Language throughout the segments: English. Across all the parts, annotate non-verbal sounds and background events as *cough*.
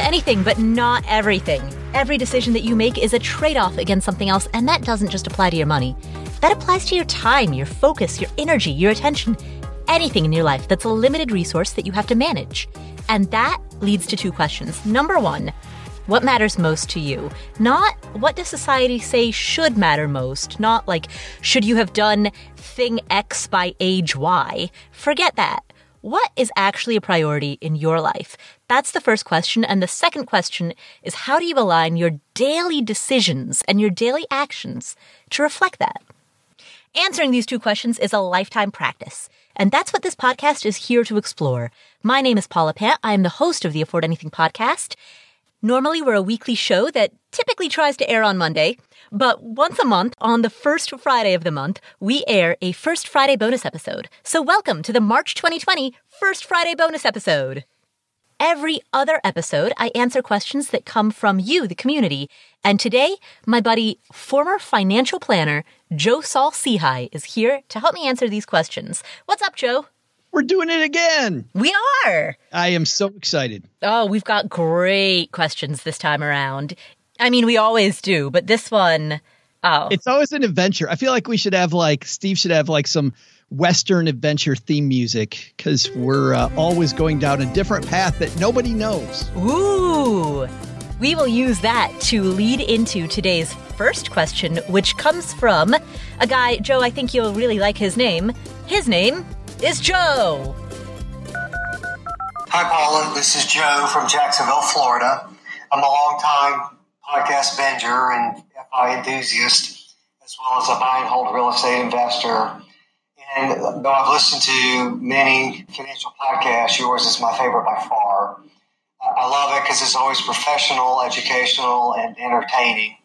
anything, but not everything. Every decision that you make is a trade off against something else, and that doesn't just apply to your money. That applies to your time, your focus, your energy, your attention, anything in your life that's a limited resource that you have to manage. And that leads to two questions. Number one, what matters most to you? Not what does society say should matter most, not like should you have done thing X by age Y. Forget that. What is actually a priority in your life? That's the first question. And the second question is how do you align your daily decisions and your daily actions to reflect that? Answering these two questions is a lifetime practice. And that's what this podcast is here to explore. My name is Paula Pant. I am the host of the Afford Anything podcast. Normally, we're a weekly show that typically tries to air on Monday, but once a month, on the first Friday of the month, we air a First Friday bonus episode. So, welcome to the March 2020 First Friday bonus episode. Every other episode, I answer questions that come from you, the community. And today, my buddy, former financial planner, Joe Saul Sehy, is here to help me answer these questions. What's up, Joe? We're doing it again. We are. I am so excited. Oh, we've got great questions this time around. I mean, we always do, but this one, oh. It's always an adventure. I feel like we should have like Steve should have like some Western adventure theme music because we're uh, always going down a different path that nobody knows. Ooh. We will use that to lead into today's first question, which comes from a guy, Joe, I think you'll really like his name. His name is Joe. Hi, Paula. This is Joe from Jacksonville, Florida. I'm a longtime podcast binger and FI enthusiast, as well as a buy and hold real estate investor. And though I've listened to many financial podcasts, yours is my favorite by far. I love it because it's always professional, educational, and entertaining.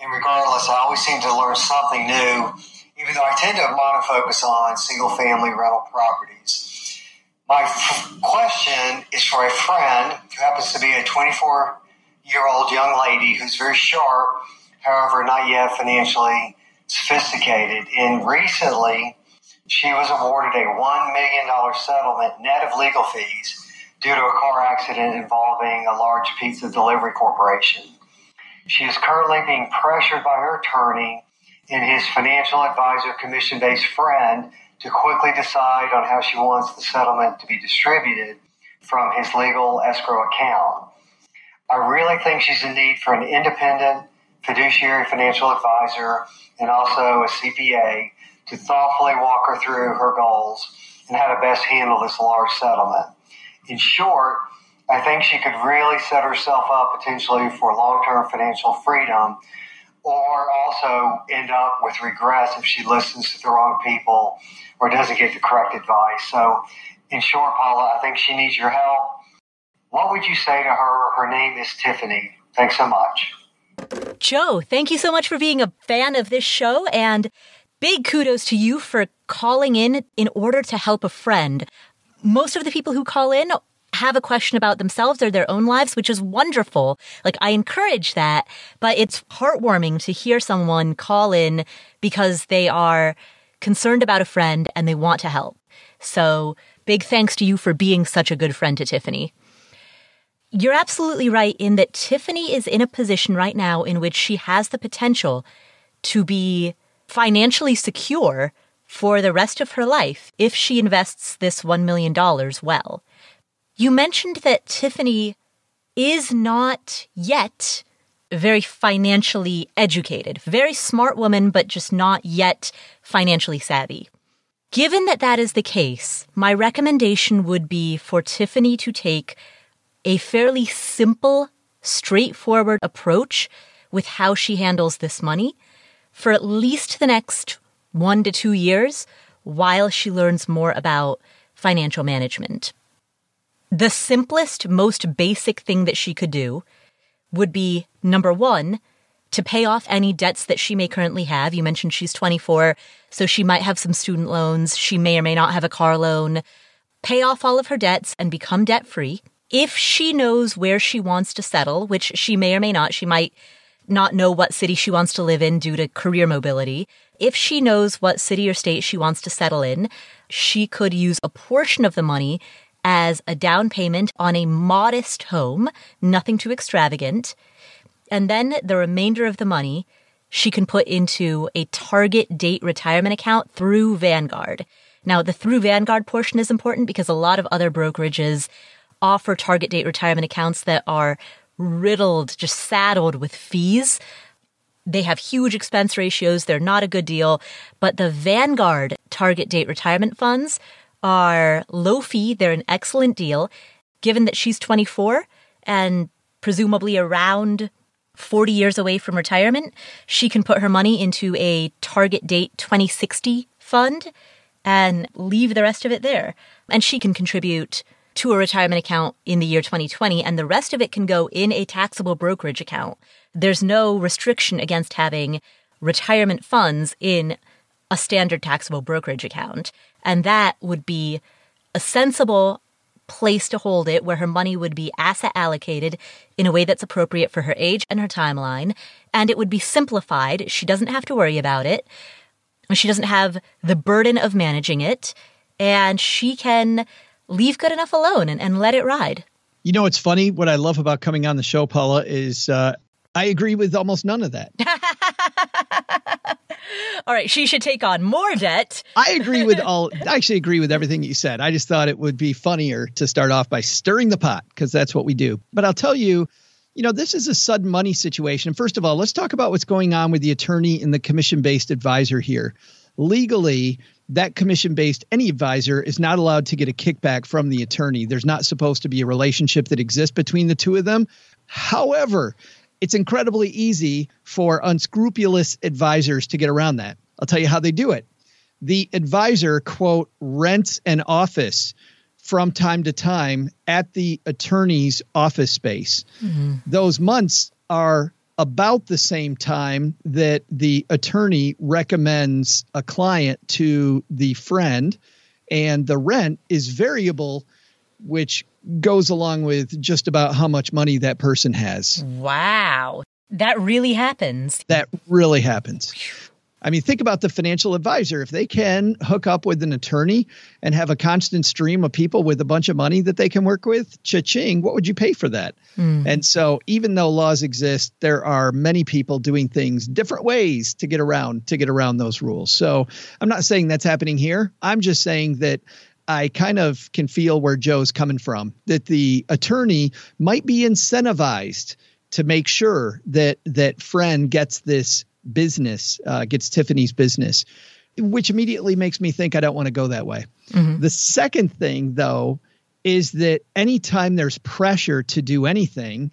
And regardless, I always seem to learn something new, even though I tend to monofocus on single family rental properties. My f- question is for a friend who happens to be a 24 year old young lady who's very sharp, however, not yet financially sophisticated. And recently, she was awarded a $1 million settlement net of legal fees due to a car accident involving a large pizza delivery corporation. She is currently being pressured by her attorney and his financial advisor, commission based friend, to quickly decide on how she wants the settlement to be distributed from his legal escrow account. I really think she's in need for an independent fiduciary financial advisor and also a CPA to thoughtfully walk her through her goals and how to best handle this large settlement in short, I think she could really set herself up potentially for long term financial freedom or also end up with regrets if she listens to the wrong people or doesn't get the correct advice. So, in short, Paula, I think she needs your help. What would you say to her? Her name is Tiffany. Thanks so much. Joe, thank you so much for being a fan of this show and big kudos to you for calling in in order to help a friend most of the people who call in have a question about themselves or their own lives, which is wonderful. Like I encourage that, but it's heartwarming to hear someone call in because they are concerned about a friend and they want to help. So big thanks to you for being such a good friend to Tiffany. You're absolutely right in that Tiffany is in a position right now in which she has the potential to be financially secure for the rest of her life if she invests this $1 million well. You mentioned that Tiffany is not yet very financially educated, very smart woman, but just not yet financially savvy. Given that that is the case, my recommendation would be for Tiffany to take a fairly simple, straightforward approach with how she handles this money for at least the next one to two years while she learns more about financial management. The simplest, most basic thing that she could do would be number one, to pay off any debts that she may currently have. You mentioned she's 24, so she might have some student loans. She may or may not have a car loan. Pay off all of her debts and become debt free. If she knows where she wants to settle, which she may or may not, she might not know what city she wants to live in due to career mobility. If she knows what city or state she wants to settle in, she could use a portion of the money as a down payment on a modest home, nothing too extravagant. And then the remainder of the money she can put into a target date retirement account through Vanguard. Now, the through Vanguard portion is important because a lot of other brokerages offer target date retirement accounts that are riddled, just saddled with fees. They have huge expense ratios. They're not a good deal. But the Vanguard target date retirement funds are low fee. They're an excellent deal. Given that she's 24 and presumably around 40 years away from retirement, she can put her money into a target date 2060 fund and leave the rest of it there. And she can contribute to a retirement account in the year 2020, and the rest of it can go in a taxable brokerage account. There's no restriction against having retirement funds in a standard taxable brokerage account. And that would be a sensible place to hold it where her money would be asset allocated in a way that's appropriate for her age and her timeline. And it would be simplified. She doesn't have to worry about it. She doesn't have the burden of managing it. And she can leave good enough alone and, and let it ride. You know, it's funny. What I love about coming on the show, Paula, is uh, I agree with almost none of that. *laughs* all right, she should take on more debt. I agree with *laughs* all. I actually agree with everything you said. I just thought it would be funnier to start off by stirring the pot because that's what we do. But I'll tell you, you know, this is a sudden money situation. First of all, let's talk about what's going on with the attorney and the commission-based advisor here. Legally, that commission based, any advisor is not allowed to get a kickback from the attorney. There's not supposed to be a relationship that exists between the two of them. However, it's incredibly easy for unscrupulous advisors to get around that. I'll tell you how they do it. The advisor, quote, rents an office from time to time at the attorney's office space. Mm-hmm. Those months are about the same time that the attorney recommends a client to the friend, and the rent is variable, which goes along with just about how much money that person has. Wow. That really happens. That really happens. I mean, think about the financial advisor. If they can hook up with an attorney and have a constant stream of people with a bunch of money that they can work with, cha-ching, what would you pay for that? Mm. And so, even though laws exist, there are many people doing things different ways to get around to get around those rules. So, I'm not saying that's happening here. I'm just saying that I kind of can feel where Joe's coming from. That the attorney might be incentivized to make sure that that friend gets this business, uh, gets Tiffany's business, which immediately makes me think I don't want to go that way. Mm-hmm. The second thing, though, is that anytime there's pressure to do anything,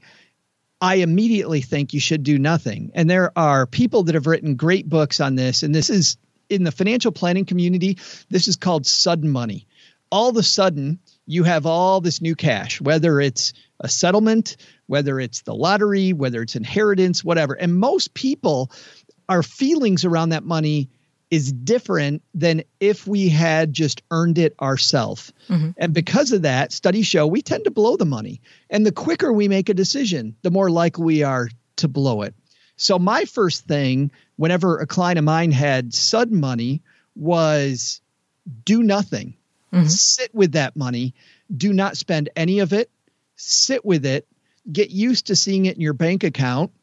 I immediately think you should do nothing. And there are people that have written great books on this, and this is in the financial planning community, this is called sudden money. All of a sudden, you have all this new cash, whether it's a settlement, whether it's the lottery, whether it's inheritance, whatever. And most people our feelings around that money is different than if we had just earned it ourselves. Mm-hmm. And because of that, studies show we tend to blow the money. And the quicker we make a decision, the more likely we are to blow it. So, my first thing, whenever a client of mine had sudden money, was do nothing. Mm-hmm. Sit with that money. Do not spend any of it. Sit with it. Get used to seeing it in your bank account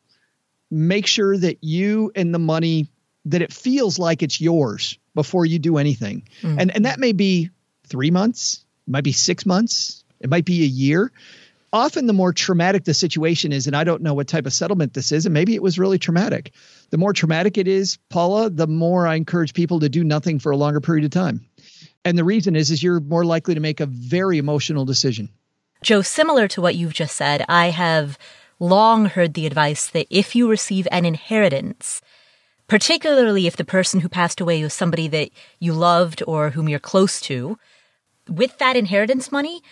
make sure that you and the money that it feels like it's yours before you do anything. Mm-hmm. And and that may be 3 months, it might be 6 months, it might be a year. Often the more traumatic the situation is and I don't know what type of settlement this is and maybe it was really traumatic. The more traumatic it is, Paula, the more I encourage people to do nothing for a longer period of time. And the reason is is you're more likely to make a very emotional decision. Joe, similar to what you've just said, I have long heard the advice that if you receive an inheritance, particularly if the person who passed away was somebody that you loved or whom you're close to, with that inheritance money,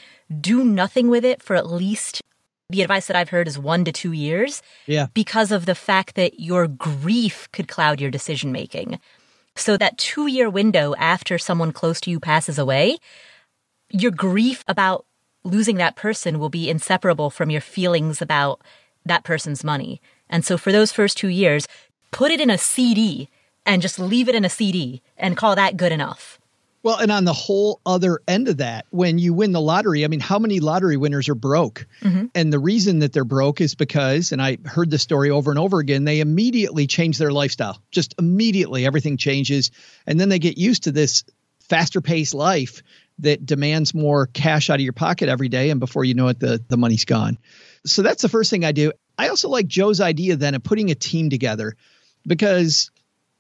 do nothing with it for at least the advice that I've heard is one to two years. Yeah. Because of the fact that your grief could cloud your decision making. So that two year window after someone close to you passes away, your grief about losing that person will be inseparable from your feelings about that person's money. And so for those first two years, put it in a CD and just leave it in a CD and call that good enough. Well, and on the whole other end of that, when you win the lottery, I mean, how many lottery winners are broke? Mm-hmm. And the reason that they're broke is because, and I heard the story over and over again, they immediately change their lifestyle. Just immediately, everything changes. And then they get used to this faster paced life that demands more cash out of your pocket every day. And before you know it, the, the money's gone. So that's the first thing I do. I also like Joe's idea then of putting a team together because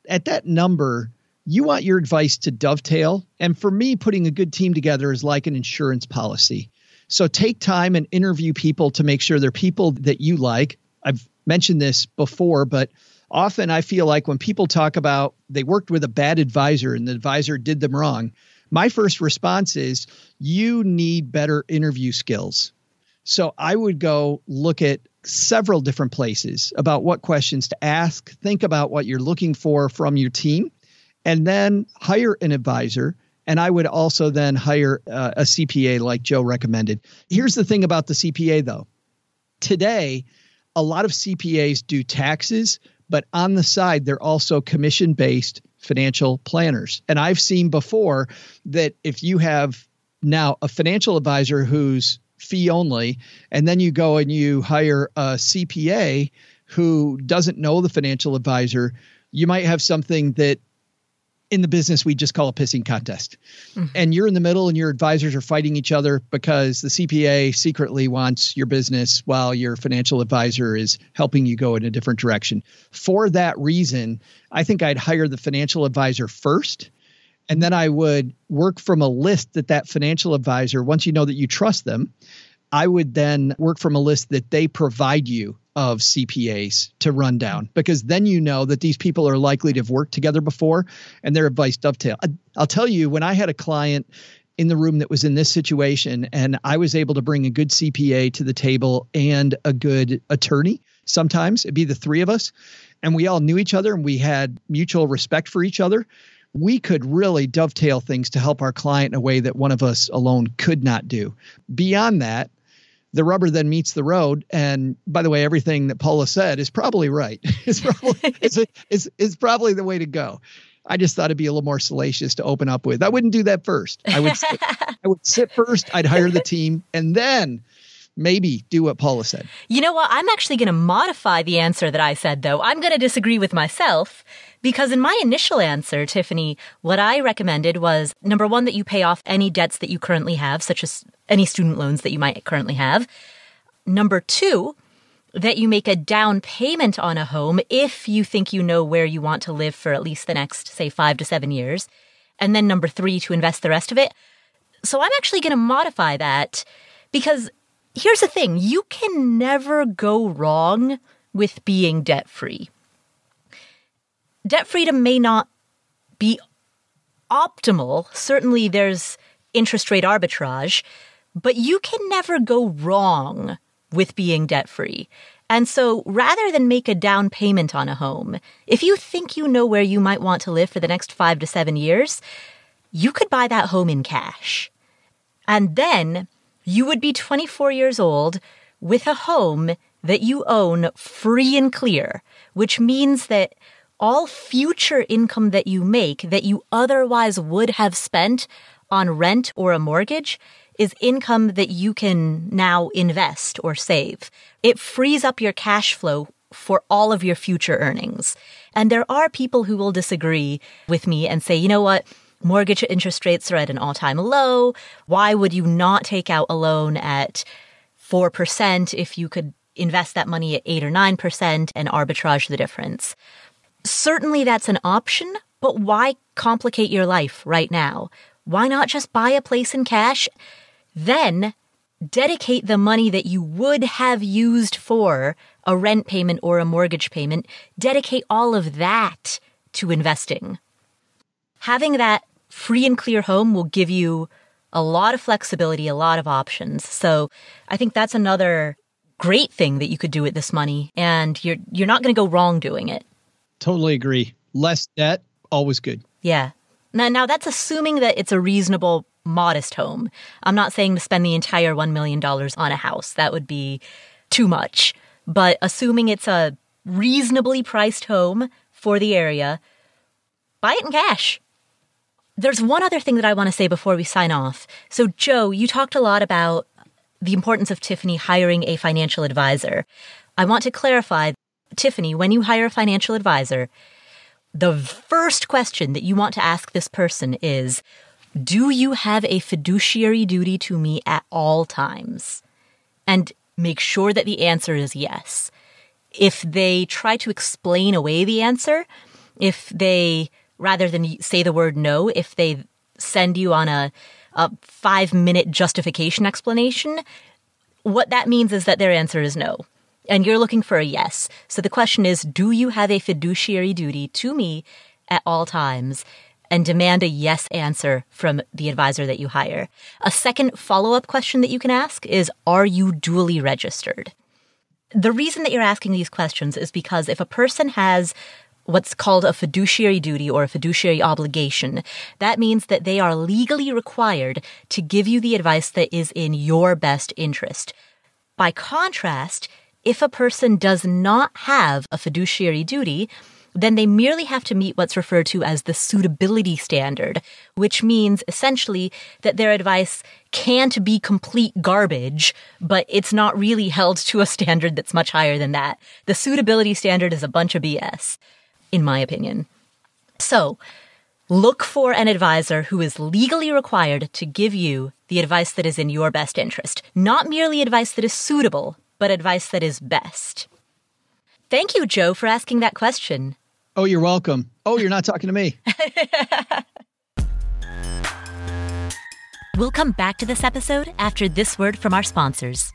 at that number, you want your advice to dovetail. And for me, putting a good team together is like an insurance policy. So take time and interview people to make sure they're people that you like. I've mentioned this before, but often I feel like when people talk about they worked with a bad advisor and the advisor did them wrong, my first response is you need better interview skills. So I would go look at several different places about what questions to ask, think about what you're looking for from your team, and then hire an advisor. And I would also then hire uh, a CPA like Joe recommended. Here's the thing about the CPA though. Today, a lot of CPAs do taxes, but on the side, they're also commission based financial planners. And I've seen before that if you have now a financial advisor who's fee only, and then you go and you hire a CPA who doesn't know the financial advisor, you might have something that in the business we just call a pissing contest. Mm-hmm. And you're in the middle and your advisors are fighting each other because the CPA secretly wants your business while your financial advisor is helping you go in a different direction. For that reason, I think I'd hire the financial advisor first and then I would work from a list that that financial advisor once you know that you trust them, I would then work from a list that they provide you of CPAs to run down because then you know that these people are likely to have worked together before and their advice dovetail. I, I'll tell you, when I had a client in the room that was in this situation and I was able to bring a good CPA to the table and a good attorney, sometimes it'd be the three of us, and we all knew each other and we had mutual respect for each other. We could really dovetail things to help our client in a way that one of us alone could not do. Beyond that, the rubber then meets the road. And by the way, everything that Paula said is probably right. *laughs* it's probably it's, it's, it's probably the way to go. I just thought it'd be a little more salacious to open up with. I wouldn't do that first. I would sit, I would sit first. I'd hire the team, and then maybe do what Paula said. You know what? I'm actually going to modify the answer that I said, though. I'm going to disagree with myself because in my initial answer, Tiffany, what I recommended was number one, that you pay off any debts that you currently have, such as any student loans that you might currently have. Number two, that you make a down payment on a home if you think you know where you want to live for at least the next, say, five to seven years. And then number three, to invest the rest of it. So I'm actually going to modify that because here's the thing you can never go wrong with being debt free. Debt freedom may not be optimal. Certainly, there's interest rate arbitrage, but you can never go wrong with being debt free. And so rather than make a down payment on a home, if you think you know where you might want to live for the next five to seven years, you could buy that home in cash. And then you would be 24 years old with a home that you own free and clear, which means that all future income that you make that you otherwise would have spent on rent or a mortgage is income that you can now invest or save. It frees up your cash flow for all of your future earnings. And there are people who will disagree with me and say, you know what? Mortgage interest rates are at an all time low. Why would you not take out a loan at 4% if you could invest that money at 8 or 9% and arbitrage the difference? Certainly that's an option, but why complicate your life right now? Why not just buy a place in cash? Then dedicate the money that you would have used for a rent payment or a mortgage payment, dedicate all of that to investing. Having that free and clear home will give you a lot of flexibility, a lot of options. So I think that's another great thing that you could do with this money and you're you're not going to go wrong doing it. Totally agree. Less debt, always good. Yeah. Now, now that's assuming that it's a reasonable, modest home. I'm not saying to spend the entire $1 million on a house. That would be too much. But assuming it's a reasonably priced home for the area, buy it in cash. There's one other thing that I want to say before we sign off. So, Joe, you talked a lot about the importance of Tiffany hiring a financial advisor. I want to clarify Tiffany, when you hire a financial advisor, the first question that you want to ask this person is Do you have a fiduciary duty to me at all times? And make sure that the answer is yes. If they try to explain away the answer, if they rather than say the word no, if they send you on a, a five minute justification explanation, what that means is that their answer is no. And you're looking for a yes. So the question is, do you have a fiduciary duty to me at all times? And demand a yes answer from the advisor that you hire. A second follow up question that you can ask is, are you duly registered? The reason that you're asking these questions is because if a person has what's called a fiduciary duty or a fiduciary obligation. That means that they are legally required to give you the advice that is in your best interest. By contrast, if a person does not have a fiduciary duty, then they merely have to meet what's referred to as the suitability standard, which means essentially that their advice can't be complete garbage, but it's not really held to a standard that's much higher than that. The suitability standard is a bunch of BS in my opinion. So, look for an advisor who is legally required to give you the advice that is in your best interest, not merely advice that is suitable, but advice that is best. Thank you, Joe, for asking that question. Oh, you're welcome. Oh, you're not talking to me. *laughs* we'll come back to this episode after this word from our sponsors.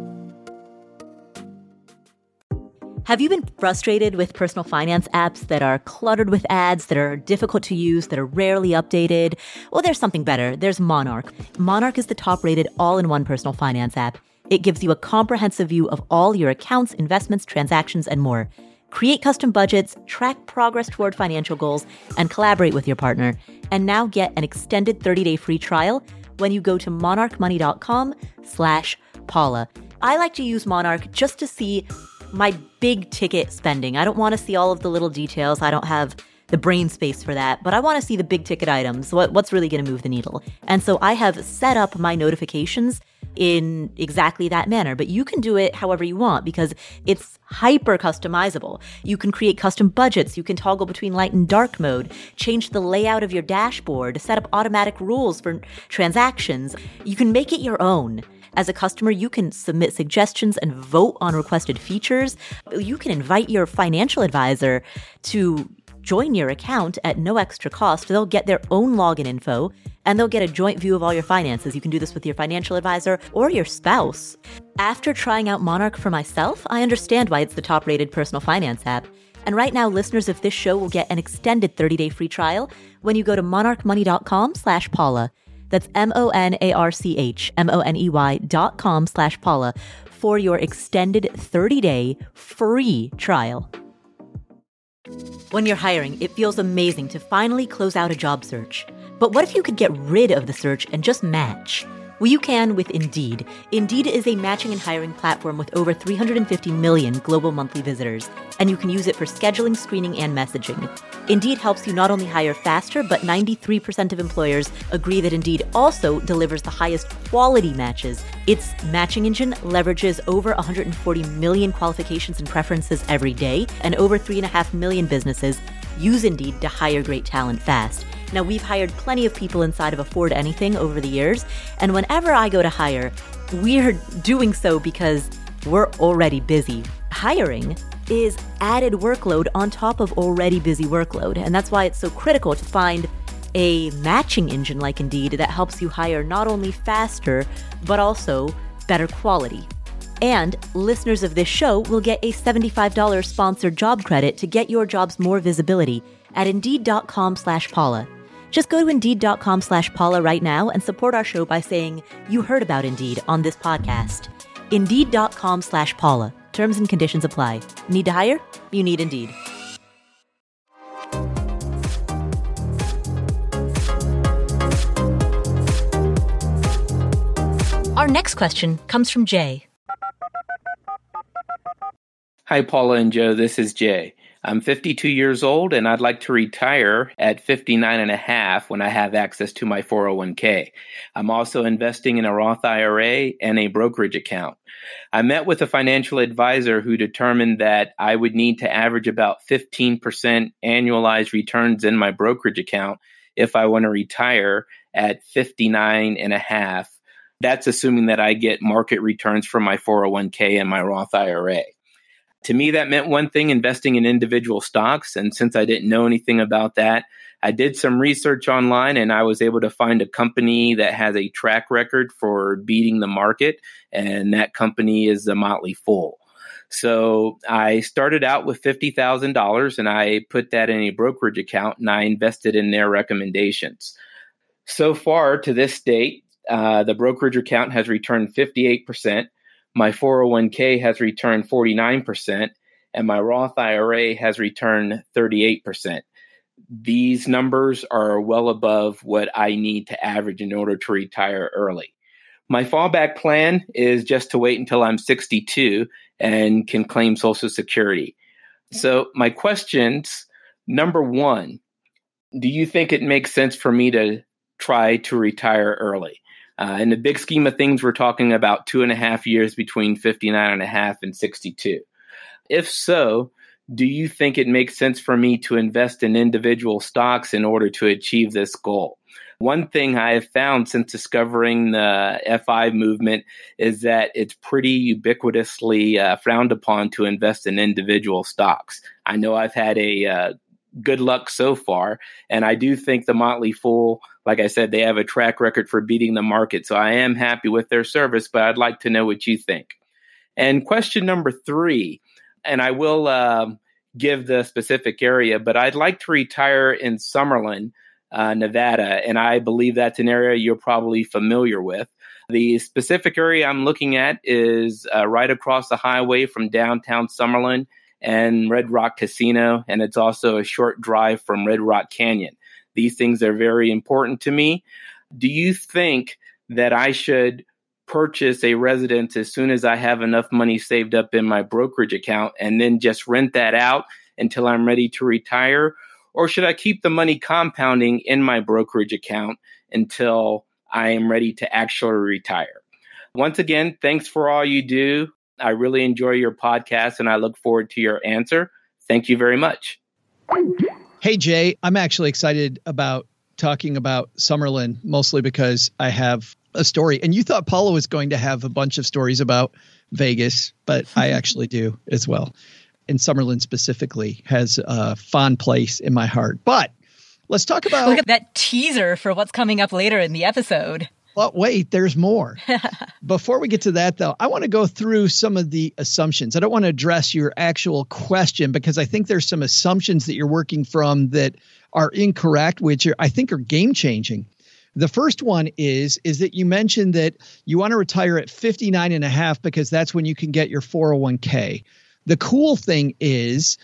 Have you been frustrated with personal finance apps that are cluttered with ads, that are difficult to use, that are rarely updated? Well, there's something better. There's Monarch. Monarch is the top rated all in one personal finance app. It gives you a comprehensive view of all your accounts, investments, transactions, and more. Create custom budgets, track progress toward financial goals, and collaborate with your partner. And now get an extended 30-day free trial when you go to monarchmoney.com slash Paula. I like to use Monarch just to see my big ticket spending. I don't want to see all of the little details. I don't have the brain space for that, but I want to see the big ticket items. What, what's really going to move the needle? And so I have set up my notifications in exactly that manner, but you can do it however you want because it's hyper customizable. You can create custom budgets. You can toggle between light and dark mode, change the layout of your dashboard, set up automatic rules for transactions. You can make it your own. As a customer, you can submit suggestions and vote on requested features. You can invite your financial advisor to join your account at no extra cost. They'll get their own login info and they'll get a joint view of all your finances. You can do this with your financial advisor or your spouse. After trying out Monarch for myself, I understand why it's the top rated personal finance app. And right now, listeners of this show will get an extended 30-day free trial when you go to monarchmoney.com slash Paula. That's M-O-N-A-R-C-H, M-O-N-E-Y dot com slash Paula for your extended 30-day free trial. When you're hiring, it feels amazing to finally close out a job search. But what if you could get rid of the search and just match? Well, you can with Indeed. Indeed is a matching and hiring platform with over 350 million global monthly visitors, and you can use it for scheduling, screening, and messaging. Indeed helps you not only hire faster, but 93% of employers agree that Indeed also delivers the highest quality matches. Its matching engine leverages over 140 million qualifications and preferences every day, and over 3.5 million businesses use Indeed to hire great talent fast. Now, we've hired plenty of people inside of Afford Anything over the years, and whenever I go to hire, we're doing so because we're already busy. Hiring is added workload on top of already busy workload. And that's why it's so critical to find a matching engine like Indeed that helps you hire not only faster, but also better quality. And listeners of this show will get a $75 sponsored job credit to get your jobs more visibility at Indeed.com slash Paula. Just go to Indeed.com slash Paula right now and support our show by saying you heard about Indeed on this podcast. Indeed.com slash Paula. Terms and conditions apply. Need to hire? You need Indeed. Our next question comes from Jay. Hi, Paula and Joe. This is Jay. I'm 52 years old and I'd like to retire at 59 and a half when I have access to my 401k. I'm also investing in a Roth IRA and a brokerage account. I met with a financial advisor who determined that I would need to average about 15% annualized returns in my brokerage account if I want to retire at 59 and a half. That's assuming that I get market returns from my 401k and my Roth IRA. To me, that meant one thing investing in individual stocks. And since I didn't know anything about that, I did some research online and I was able to find a company that has a track record for beating the market. And that company is the Motley Fool. So I started out with $50,000 and I put that in a brokerage account and I invested in their recommendations. So far to this date, uh, the brokerage account has returned 58%. My 401k has returned 49%, and my Roth IRA has returned 38%. These numbers are well above what I need to average in order to retire early. My fallback plan is just to wait until I'm 62 and can claim Social Security. So, my questions number one, do you think it makes sense for me to try to retire early? Uh, in the big scheme of things, we're talking about two and a half years between 59 and a half and 62. If so, do you think it makes sense for me to invest in individual stocks in order to achieve this goal? One thing I have found since discovering the FI movement is that it's pretty ubiquitously uh, frowned upon to invest in individual stocks. I know I've had a uh, good luck so far. And I do think the Motley Fool, like I said, they have a track record for beating the market. So I am happy with their service, but I'd like to know what you think. And question number three, and I will uh, give the specific area, but I'd like to retire in Summerlin, uh, Nevada. And I believe that's an area you're probably familiar with. The specific area I'm looking at is uh, right across the highway from downtown Summerlin and Red Rock Casino, and it's also a short drive from Red Rock Canyon. These things are very important to me. Do you think that I should purchase a residence as soon as I have enough money saved up in my brokerage account and then just rent that out until I'm ready to retire? Or should I keep the money compounding in my brokerage account until I am ready to actually retire? Once again, thanks for all you do. I really enjoy your podcast and I look forward to your answer. Thank you very much. Hey, Jay, I'm actually excited about talking about Summerlin mostly because I have a story. And you thought Paula was going to have a bunch of stories about Vegas, but I *laughs* actually do as well. And Summerlin specifically has a fond place in my heart. But let's talk about. Look at that teaser for what's coming up later in the episode. Well, wait, there's more. *laughs* Before we get to that, though, I want to go through some of the assumptions. I don't want to address your actual question because I think there's some assumptions that you're working from that are incorrect, which are, I think are game changing. The first one is is that you mentioned that you want to retire at 59 and a half because that's when you can get your 401k. The cool thing is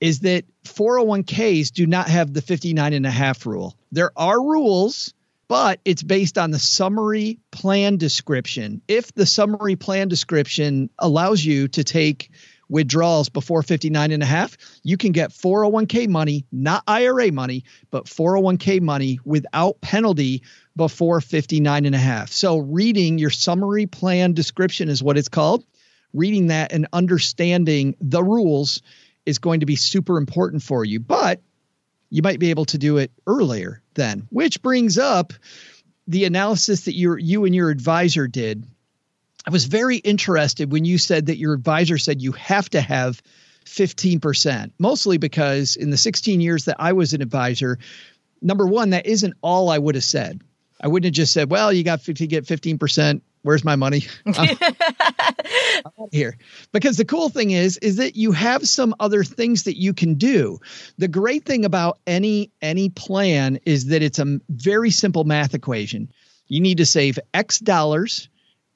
is that 401ks do not have the 59 and a half rule. There are rules but it's based on the summary plan description. If the summary plan description allows you to take withdrawals before 59 and a half, you can get 401k money, not IRA money, but 401k money without penalty before 59 and a half. So reading your summary plan description is what it's called. Reading that and understanding the rules is going to be super important for you. But you might be able to do it earlier then, which brings up the analysis that you you and your advisor did. I was very interested when you said that your advisor said you have to have 15%, mostly because in the 16 years that I was an advisor, number one, that isn't all I would have said. I wouldn't have just said, well, you got to get 15%. Where's my money? *laughs* Um, here. Because the cool thing is, is that you have some other things that you can do. The great thing about any any plan is that it's a very simple math equation. You need to save X dollars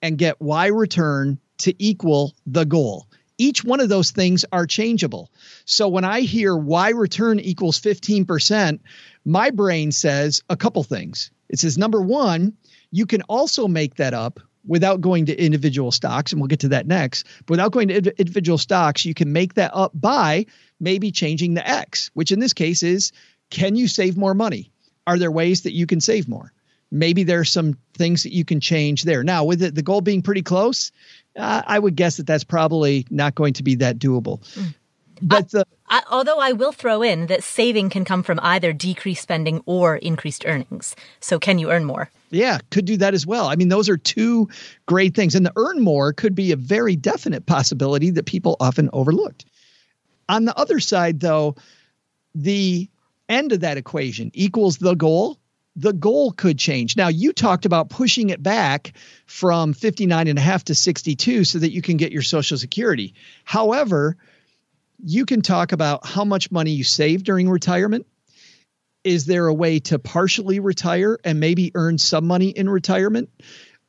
and get Y return to equal the goal. Each one of those things are changeable. So when I hear Y return equals 15%, my brain says a couple things. It says, number one, you can also make that up without going to individual stocks, and we'll get to that next. But without going to individual stocks, you can make that up by maybe changing the X, which in this case is can you save more money? Are there ways that you can save more? Maybe there are some things that you can change there. Now, with it, the goal being pretty close, uh, I would guess that that's probably not going to be that doable. Mm. But the, I, although I will throw in that saving can come from either decreased spending or increased earnings. So can you earn more? Yeah, could do that as well. I mean, those are two great things. And the earn more could be a very definite possibility that people often overlooked. On the other side, though, the end of that equation equals the goal. The goal could change. Now, you talked about pushing it back from 59 and a half to 62 so that you can get your Social Security. However, you can talk about how much money you save during retirement. Is there a way to partially retire and maybe earn some money in retirement?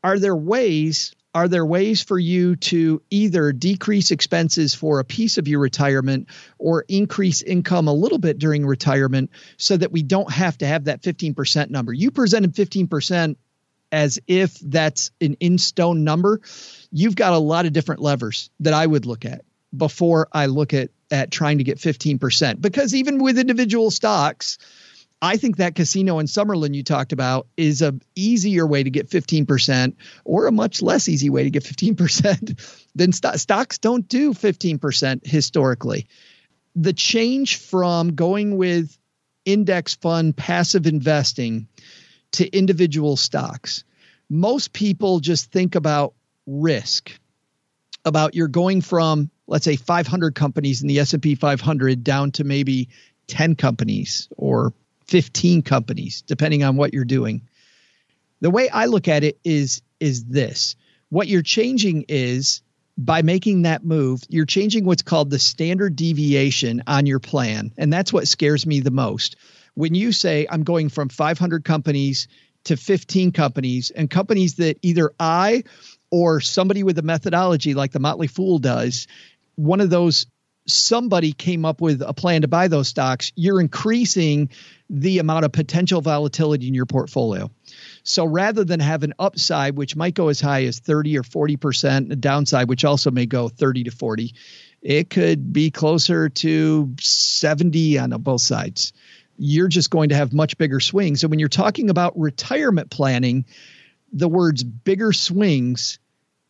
Are there ways are there ways for you to either decrease expenses for a piece of your retirement or increase income a little bit during retirement so that we don't have to have that 15% number? You presented 15% as if that's an in stone number. You've got a lot of different levers that I would look at before I look at at trying to get 15% because even with individual stocks I think that casino in Summerlin you talked about is a easier way to get 15% or a much less easy way to get 15% *laughs* than st- stocks don't do 15% historically. The change from going with index fund passive investing to individual stocks. Most people just think about risk about you're going from let's say 500 companies in the S&P 500 down to maybe 10 companies or 15 companies depending on what you're doing. The way I look at it is is this. What you're changing is by making that move, you're changing what's called the standard deviation on your plan, and that's what scares me the most. When you say I'm going from 500 companies to 15 companies and companies that either I or somebody with a methodology like the Motley Fool does, one of those somebody came up with a plan to buy those stocks, you're increasing the amount of potential volatility in your portfolio. So rather than have an upside, which might go as high as 30 or 40%, a downside, which also may go 30 to 40, it could be closer to 70 on both sides. You're just going to have much bigger swings. So when you're talking about retirement planning, the words bigger swings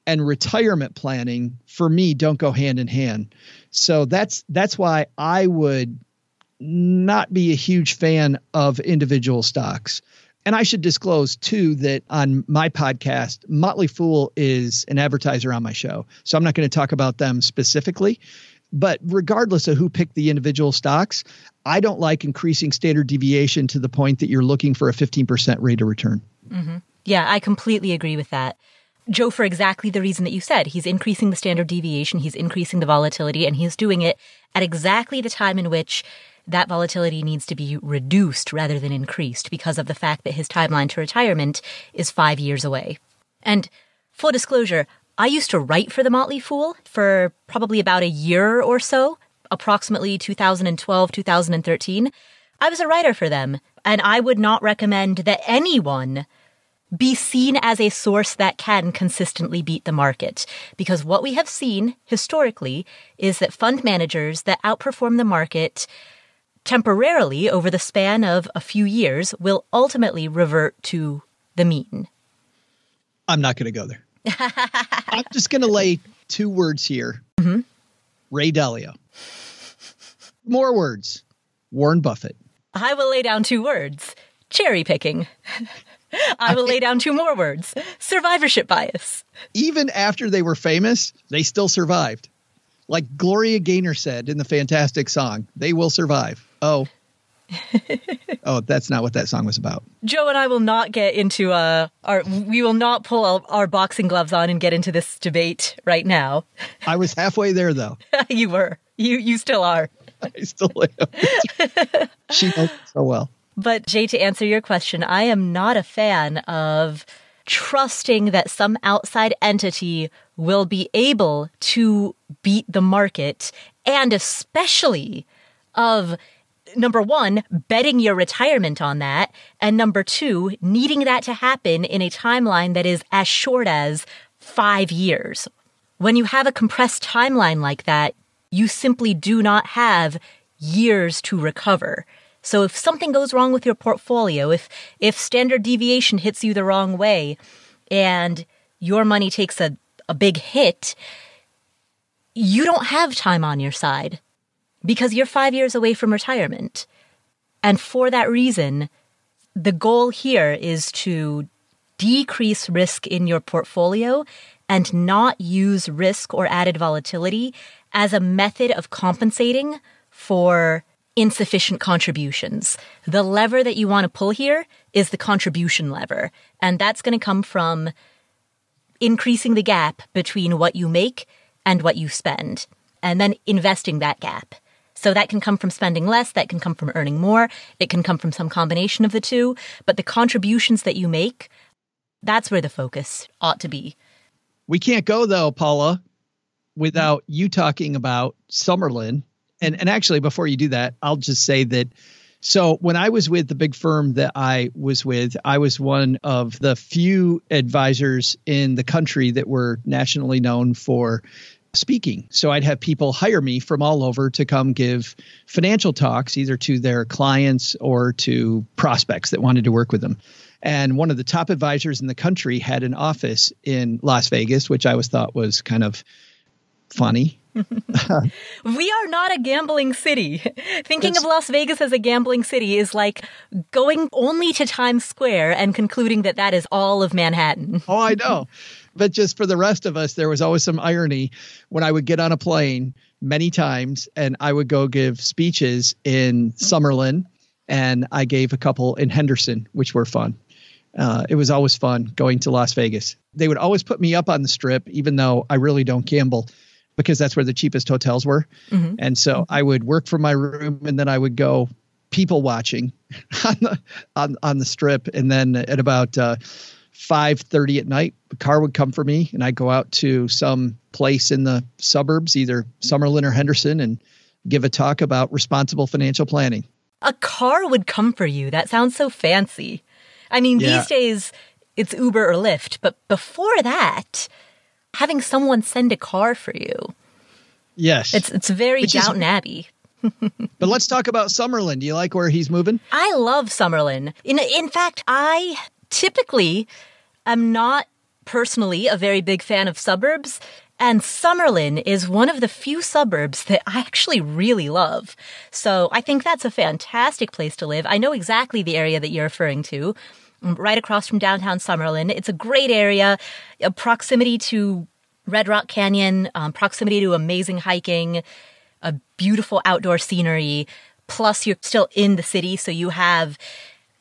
and retirement planning for me don't go hand in hand. So that's that's why I would not be a huge fan of individual stocks. And I should disclose too that on my podcast, Motley Fool is an advertiser on my show. So I'm not going to talk about them specifically. But regardless of who picked the individual stocks, I don't like increasing standard deviation to the point that you're looking for a 15% rate of return. Mm-hmm. Yeah, I completely agree with that. Joe, for exactly the reason that you said, he's increasing the standard deviation, he's increasing the volatility, and he's doing it at exactly the time in which that volatility needs to be reduced rather than increased because of the fact that his timeline to retirement is five years away. And full disclosure, I used to write for the Motley Fool for probably about a year or so, approximately 2012, 2013. I was a writer for them, and I would not recommend that anyone be seen as a source that can consistently beat the market. Because what we have seen historically is that fund managers that outperform the market temporarily over the span of a few years will ultimately revert to the mean. I'm not going to go there. *laughs* I'm just going to lay two words here mm-hmm. Ray Dalio. More words Warren Buffett. I will lay down two words cherry picking. *laughs* I will lay down two more words survivorship bias. Even after they were famous, they still survived. Like Gloria Gaynor said in the fantastic song, they will survive. Oh. *laughs* oh, that's not what that song was about. Joe and I will not get into uh our we will not pull our, our boxing gloves on and get into this debate right now. *laughs* I was halfway there though. *laughs* you were. You you still are. I still am. she knows so well. But Jay, to answer your question, I am not a fan of trusting that some outside entity will be able to beat the market and especially of number one, betting your retirement on that. And number two, needing that to happen in a timeline that is as short as five years. When you have a compressed timeline like that, you simply do not have years to recover. So if something goes wrong with your portfolio, if if standard deviation hits you the wrong way and your money takes a, a big hit, you don't have time on your side because you're 5 years away from retirement. And for that reason, the goal here is to decrease risk in your portfolio and not use risk or added volatility as a method of compensating for insufficient contributions. The lever that you want to pull here is the contribution lever, and that's going to come from increasing the gap between what you make and what you spend, and then investing that gap. So that can come from spending less, that can come from earning more, it can come from some combination of the two, but the contributions that you make, that's where the focus ought to be. We can't go though, Paula, without you talking about Summerlin and and actually before you do that, I'll just say that so when I was with the big firm that I was with, I was one of the few advisors in the country that were nationally known for speaking. So I'd have people hire me from all over to come give financial talks either to their clients or to prospects that wanted to work with them. And one of the top advisors in the country had an office in Las Vegas, which I always thought was kind of funny *laughs* we are not a gambling city. Thinking of Las Vegas as a gambling city is like going only to Times Square and concluding that that is all of Manhattan. *laughs* oh, I know. But just for the rest of us, there was always some irony when I would get on a plane many times and I would go give speeches in Summerlin and I gave a couple in Henderson, which were fun. Uh, it was always fun going to Las Vegas. They would always put me up on the strip, even though I really don't gamble because that's where the cheapest hotels were. Mm-hmm. And so mm-hmm. I would work from my room and then I would go people watching *laughs* on the on, on the strip. And then at about uh, five thirty at night, the car would come for me and I'd go out to some place in the suburbs, either Summerlin or Henderson, and give a talk about responsible financial planning. A car would come for you. That sounds so fancy. I mean, yeah. these days it's Uber or Lyft, but before that, having someone send a car for you. Yes. It's it's very Which Downton is, Abbey. *laughs* but let's talk about Summerlin. Do you like where he's moving? I love Summerlin. In in fact, I typically am not personally a very big fan of suburbs. And Summerlin is one of the few suburbs that I actually really love. So I think that's a fantastic place to live. I know exactly the area that you're referring to right across from downtown Summerlin. It's a great area, a proximity to Red Rock Canyon, um, proximity to amazing hiking, a beautiful outdoor scenery. Plus, you're still in the city, so you have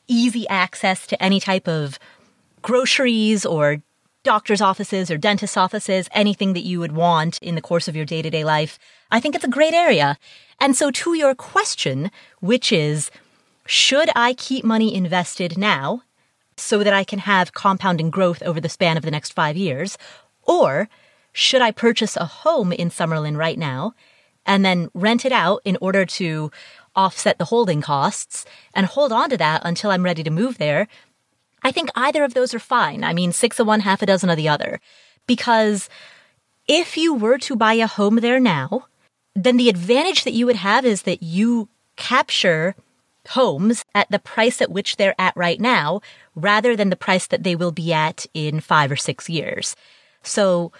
easy access to any type of groceries or doctor's offices or dentist offices, anything that you would want in the course of your day to day life. I think it's a great area. And so, to your question, which is, should I keep money invested now so that I can have compounding growth over the span of the next five years? Or should I purchase a home in Summerlin right now and then rent it out in order to offset the holding costs and hold on to that until I'm ready to move there? I think either of those are fine. I mean, six of one, half a dozen of the other. Because if you were to buy a home there now, then the advantage that you would have is that you capture homes at the price at which they're at right now rather than the price that they will be at in five or six years. So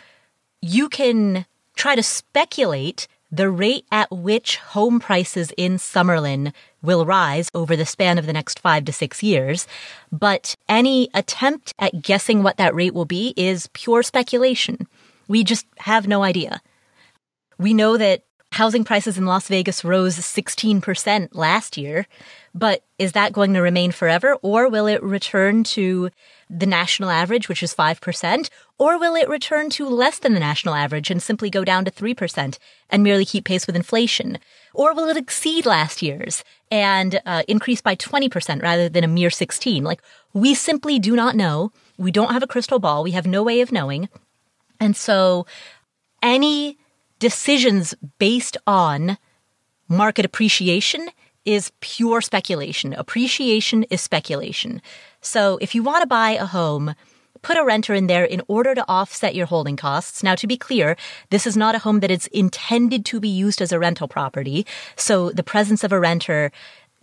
you can try to speculate the rate at which home prices in Summerlin will rise over the span of the next five to six years. But any attempt at guessing what that rate will be is pure speculation. We just have no idea. We know that housing prices in Las Vegas rose 16% last year, but is that going to remain forever or will it return to the national average, which is 5%, or will it return to less than the national average and simply go down to 3% and merely keep pace with inflation? Or will it exceed last year's and uh, increase by 20% rather than a mere 16? Like, we simply do not know. We don't have a crystal ball. We have no way of knowing. And so any decisions based on market appreciation is pure speculation. Appreciation is speculation. So if you want to buy a home, put a renter in there in order to offset your holding costs. Now, to be clear, this is not a home that is intended to be used as a rental property. So the presence of a renter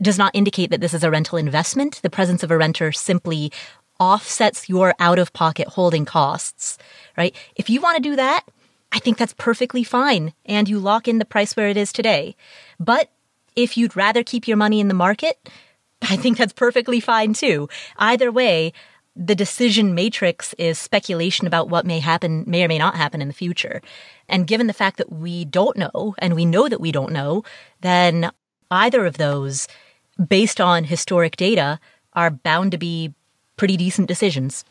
does not indicate that this is a rental investment. The presence of a renter simply offsets your out of pocket holding costs, right? If you want to do that, I think that's perfectly fine. And you lock in the price where it is today. But if you'd rather keep your money in the market, I think that's perfectly fine too. Either way, the decision matrix is speculation about what may happen, may or may not happen in the future. And given the fact that we don't know, and we know that we don't know, then either of those, based on historic data, are bound to be pretty decent decisions.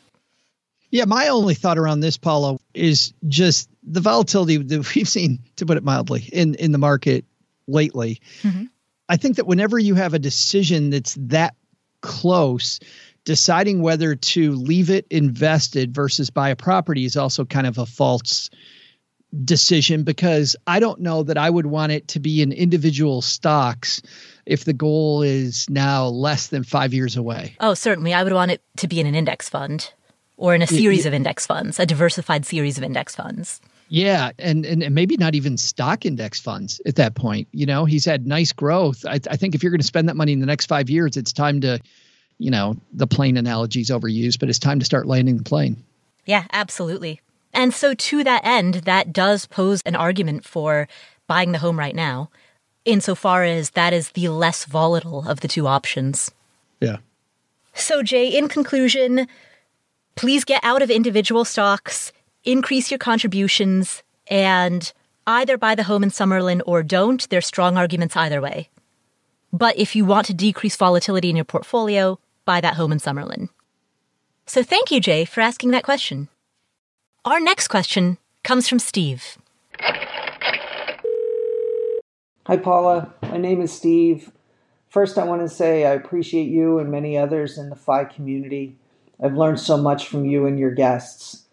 Yeah, my only thought around this, Paula, is just the volatility that we've seen, to put it mildly, in in the market lately. Mm-hmm. I think that whenever you have a decision that's that close, deciding whether to leave it invested versus buy a property is also kind of a false decision because I don't know that I would want it to be in individual stocks if the goal is now less than five years away. Oh, certainly. I would want it to be in an index fund or in a series of index funds, a diversified series of index funds. Yeah, and, and maybe not even stock index funds at that point. You know, he's had nice growth. I, I think if you're going to spend that money in the next five years, it's time to, you know, the plane analogy is overused, but it's time to start landing the plane. Yeah, absolutely. And so, to that end, that does pose an argument for buying the home right now, insofar as that is the less volatile of the two options. Yeah. So, Jay, in conclusion, please get out of individual stocks increase your contributions and either buy the home in Summerlin or don't. There's strong arguments either way. But if you want to decrease volatility in your portfolio, buy that home in Summerlin. So thank you, Jay, for asking that question. Our next question comes from Steve. Hi, Paula. My name is Steve. First, I want to say I appreciate you and many others in the FI community. I've learned so much from you and your guests.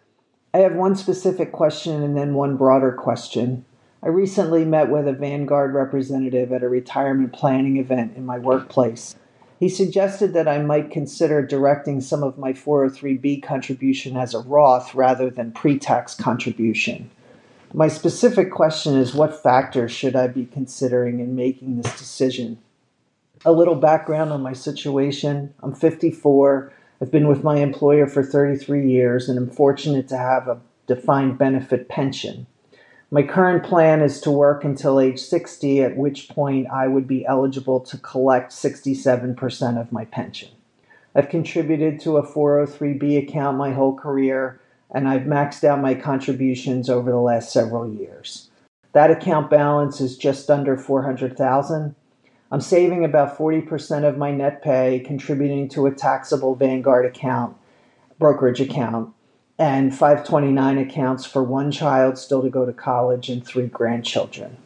I have one specific question and then one broader question. I recently met with a Vanguard representative at a retirement planning event in my workplace. He suggested that I might consider directing some of my 403b contribution as a Roth rather than pre tax contribution. My specific question is what factors should I be considering in making this decision? A little background on my situation I'm 54 I've been with my employer for 33 years and am fortunate to have a defined benefit pension. My current plan is to work until age 60, at which point I would be eligible to collect 67% of my pension. I've contributed to a 403b account my whole career, and I've maxed out my contributions over the last several years. That account balance is just under 400,000 I'm saving about 40% of my net pay, contributing to a taxable Vanguard account, brokerage account, and 529 accounts for one child still to go to college and three grandchildren.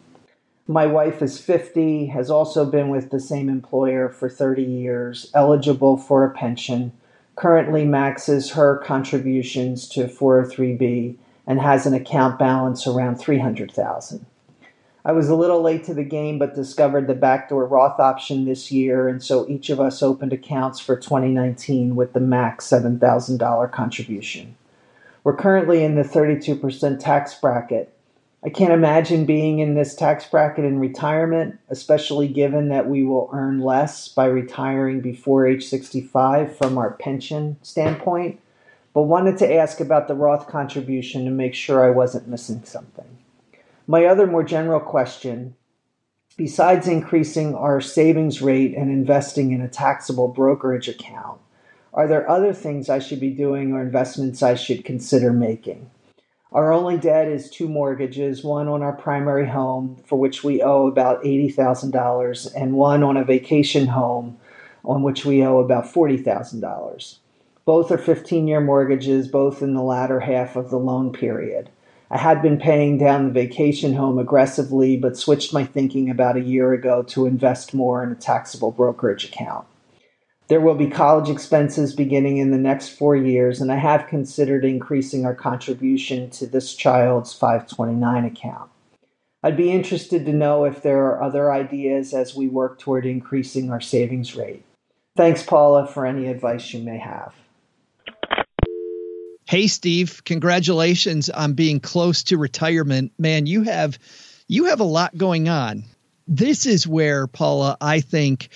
My wife is 50, has also been with the same employer for 30 years, eligible for a pension, currently maxes her contributions to 403b, and has an account balance around 300,000. I was a little late to the game, but discovered the backdoor Roth option this year, and so each of us opened accounts for 2019 with the max $7,000 contribution. We're currently in the 32% tax bracket. I can't imagine being in this tax bracket in retirement, especially given that we will earn less by retiring before age 65 from our pension standpoint, but wanted to ask about the Roth contribution to make sure I wasn't missing something. My other more general question besides increasing our savings rate and investing in a taxable brokerage account, are there other things I should be doing or investments I should consider making? Our only debt is two mortgages one on our primary home, for which we owe about $80,000, and one on a vacation home, on which we owe about $40,000. Both are 15 year mortgages, both in the latter half of the loan period. I had been paying down the vacation home aggressively, but switched my thinking about a year ago to invest more in a taxable brokerage account. There will be college expenses beginning in the next four years, and I have considered increasing our contribution to this child's 529 account. I'd be interested to know if there are other ideas as we work toward increasing our savings rate. Thanks, Paula, for any advice you may have. Hey, Steve, congratulations on being close to retirement. Man, you have you have a lot going on. This is where Paula, I think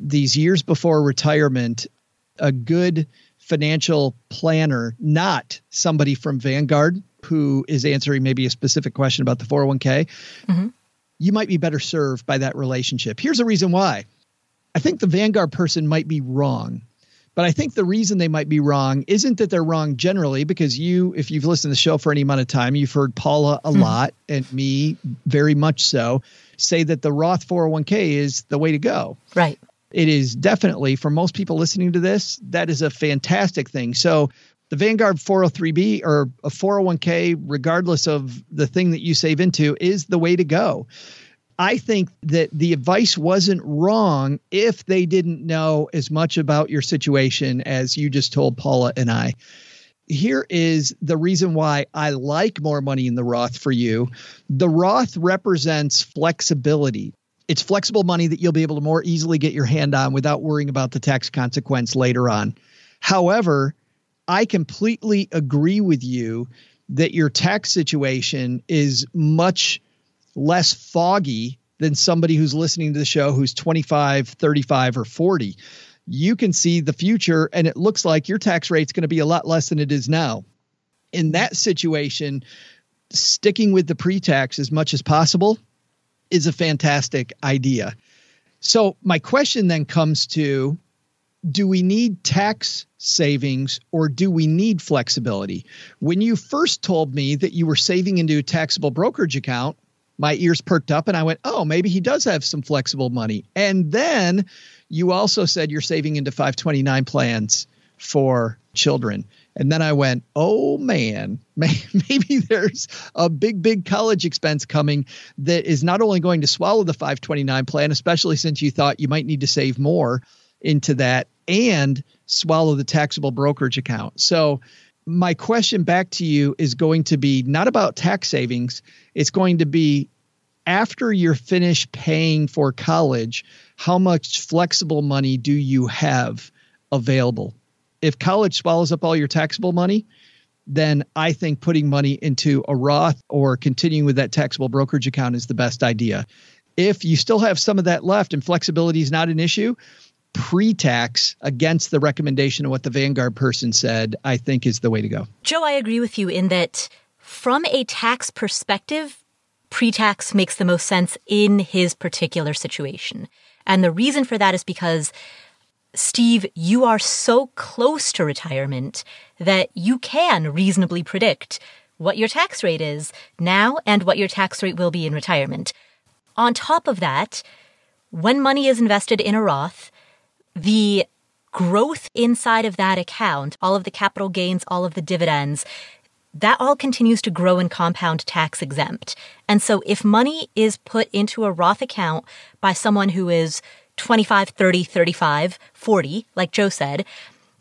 these years before retirement, a good financial planner, not somebody from Vanguard who is answering maybe a specific question about the 401k, mm-hmm. you might be better served by that relationship. Here's a reason why. I think the Vanguard person might be wrong. But I think the reason they might be wrong isn't that they're wrong generally, because you, if you've listened to the show for any amount of time, you've heard Paula a mm-hmm. lot and me very much so say that the Roth 401k is the way to go. Right it is definitely for most people listening to this, that is a fantastic thing. So the Vanguard 403b or a 401k, regardless of the thing that you save into, is the way to go. I think that the advice wasn't wrong if they didn't know as much about your situation as you just told Paula and I. Here is the reason why I like more money in the Roth for you. The Roth represents flexibility it's flexible money that you'll be able to more easily get your hand on without worrying about the tax consequence later on. However, I completely agree with you that your tax situation is much less foggy than somebody who's listening to the show who's 25, 35, or 40. You can see the future, and it looks like your tax rate's going to be a lot less than it is now. In that situation, sticking with the pre tax as much as possible is a fantastic idea. So, my question then comes to do we need tax savings or do we need flexibility? When you first told me that you were saving into a taxable brokerage account, my ears perked up and I went, oh, maybe he does have some flexible money. And then you also said you're saving into 529 plans for children. And then I went, oh man, *laughs* maybe there's a big, big college expense coming that is not only going to swallow the 529 plan, especially since you thought you might need to save more into that and swallow the taxable brokerage account. So, my question back to you is going to be not about tax savings, it's going to be after you're finished paying for college, how much flexible money do you have available? if college swallows up all your taxable money, then I think putting money into a Roth or continuing with that taxable brokerage account is the best idea. If you still have some of that left and flexibility is not an issue, pre tax against the recommendation of what the Vanguard person said, I think is the way to go. Joe, I agree with you in that from a tax perspective, pre tax makes the most sense in his particular situation. And the reason for that is because Steve, you are so close to retirement that you can reasonably predict what your tax rate is now and what your tax rate will be in retirement. On top of that, when money is invested in a Roth, the growth inside of that account, all of the capital gains, all of the dividends, that all continues to grow and compound tax exempt. And so if money is put into a Roth account by someone who is 25, 30, 35, 40, like Joe said,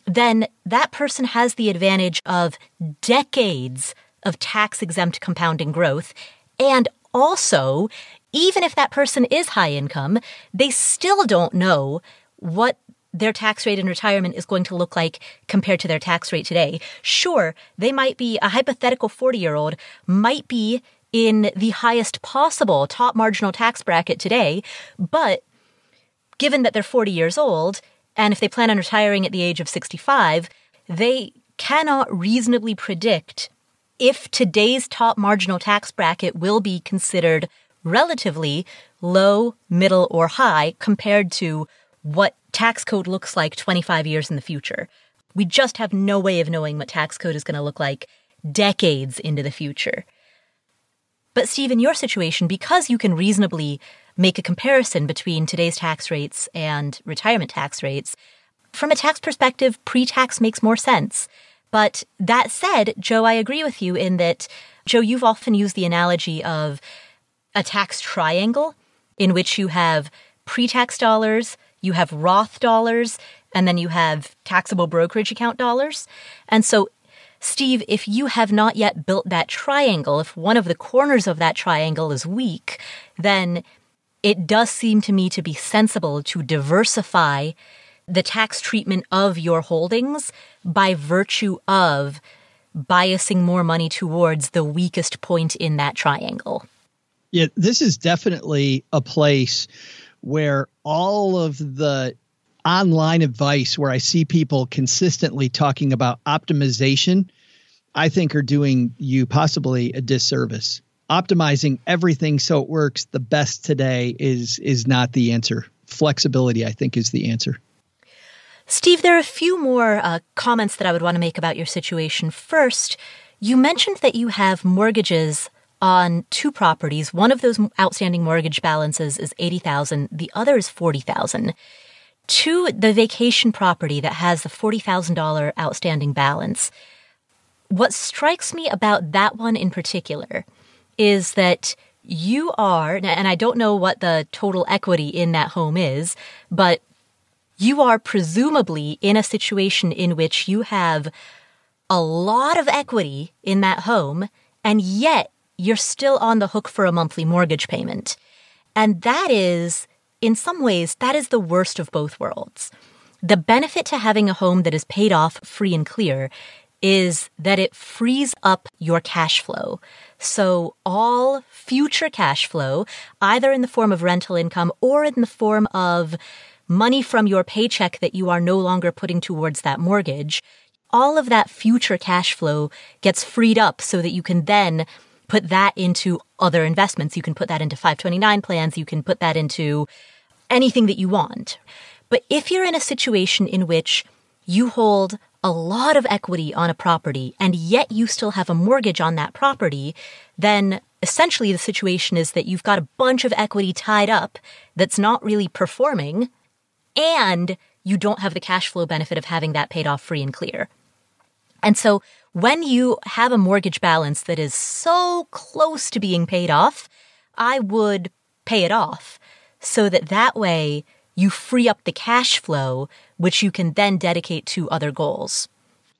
then that person has the advantage of decades of tax exempt compounding growth. And also, even if that person is high income, they still don't know what their tax rate in retirement is going to look like compared to their tax rate today. Sure, they might be a hypothetical 40 year old might be in the highest possible top marginal tax bracket today, but given that they're 40 years old, and if they plan on retiring at the age of 65, they cannot reasonably predict if today's top marginal tax bracket will be considered relatively low, middle, or high compared to what tax code looks like 25 years in the future. We just have no way of knowing what tax code is going to look like decades into the future. But Steve, in your situation, because you can reasonably make a comparison between today's tax rates and retirement tax rates, from a tax perspective, pre-tax makes more sense. But that said, Joe, I agree with you in that, Joe, you've often used the analogy of a tax triangle in which you have pre-tax dollars, you have Roth dollars, and then you have taxable brokerage account dollars. And so Steve, if you have not yet built that triangle, if one of the corners of that triangle is weak, then it does seem to me to be sensible to diversify the tax treatment of your holdings by virtue of biasing more money towards the weakest point in that triangle. Yeah, this is definitely a place where all of the online advice where I see people consistently talking about optimization, I think are doing you possibly a disservice. Optimizing everything so it works the best today is is not the answer. Flexibility, I think, is the answer. Steve, there are a few more uh, comments that I would want to make about your situation. First, you mentioned that you have mortgages on two properties. One of those outstanding mortgage balances is 80,000, the other is 40,000 to the vacation property that has the $40,000 outstanding balance. What strikes me about that one in particular is that you are, and I don't know what the total equity in that home is, but you are presumably in a situation in which you have a lot of equity in that home, and yet you're still on the hook for a monthly mortgage payment. And that is in some ways, that is the worst of both worlds. The benefit to having a home that is paid off free and clear is that it frees up your cash flow. So all future cash flow, either in the form of rental income or in the form of money from your paycheck that you are no longer putting towards that mortgage, all of that future cash flow gets freed up so that you can then put that into other investments. You can put that into 529 plans. You can put that into anything that you want. But if you're in a situation in which you hold a lot of equity on a property and yet you still have a mortgage on that property, then essentially the situation is that you've got a bunch of equity tied up that's not really performing and you don't have the cash flow benefit of having that paid off free and clear. And so when you have a mortgage balance that is so close to being paid off, I would pay it off so that that way you free up the cash flow, which you can then dedicate to other goals.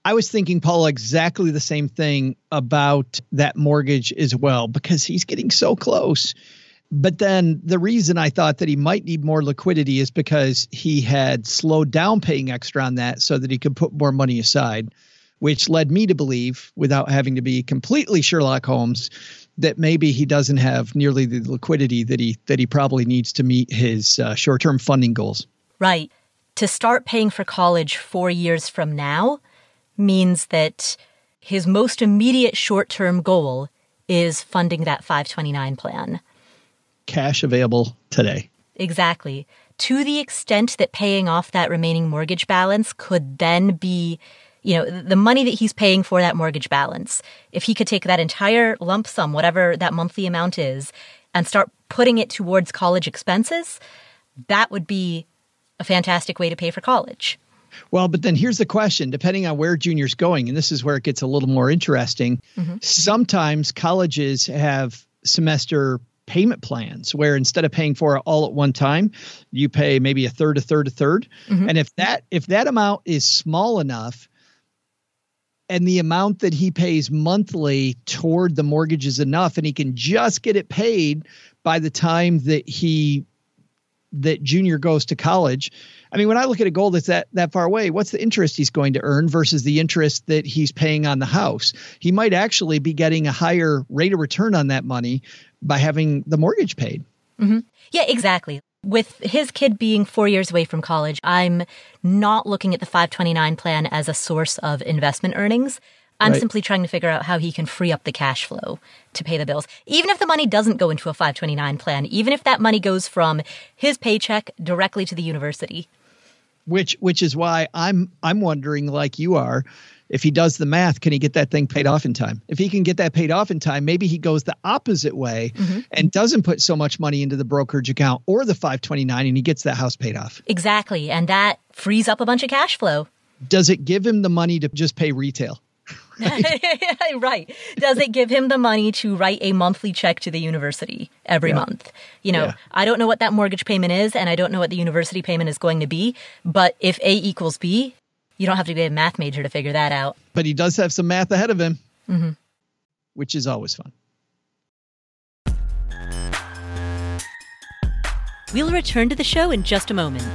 I was thinking, Paul, exactly the same thing about that mortgage as well, because he's getting so close. But then the reason I thought that he might need more liquidity is because he had slowed down paying extra on that so that he could put more money aside, which led me to believe, without having to be completely Sherlock Holmes, that maybe he doesn't have nearly the liquidity that he that he probably needs to meet his uh, short-term funding goals. Right. To start paying for college 4 years from now means that his most immediate short-term goal is funding that 529 plan. Cash available today. Exactly. To the extent that paying off that remaining mortgage balance could then be you know, the money that he's paying for that mortgage balance, if he could take that entire lump sum, whatever that monthly amount is, and start putting it towards college expenses, that would be a fantastic way to pay for college. Well, but then here's the question depending on where junior's going, and this is where it gets a little more interesting. Mm-hmm. Sometimes colleges have semester payment plans where instead of paying for it all at one time, you pay maybe a third, a third, a 3rd mm-hmm. And if that if that amount is small enough and the amount that he pays monthly toward the mortgage is enough and he can just get it paid by the time that he that junior goes to college. I mean when i look at a goal that's that that far away what's the interest he's going to earn versus the interest that he's paying on the house? He might actually be getting a higher rate of return on that money by having the mortgage paid. Mm-hmm. yeah exactly with his kid being four years away from college, I'm not looking at the 529 plan as a source of investment earnings. I'm Right. simply trying to figure out how he can free up the cash flow to pay the bills. Even if the money doesn't go into a 529 plan, even if that money goes from his paycheck directly to the university. which which is why I'm I'm wondering like you are if he does the math can he get that thing paid off in time if he can get that paid off in time maybe he goes the opposite way mm-hmm. and doesn't put so much money into the brokerage account or the 529 and he gets that house paid off Exactly. And that frees up a bunch of cash flow. does it give him the money to just pay retail *laughs* right. Does it give him the money to write a monthly check to the university every month? You know, Yeah. I don't know what that mortgage payment is, and I don't know what the university payment is going to be. But if A equals B, you don't have to be a math major to figure that out. but he does have some math ahead of him mm-hmm. which is always fun We'll return to the show in just a moment.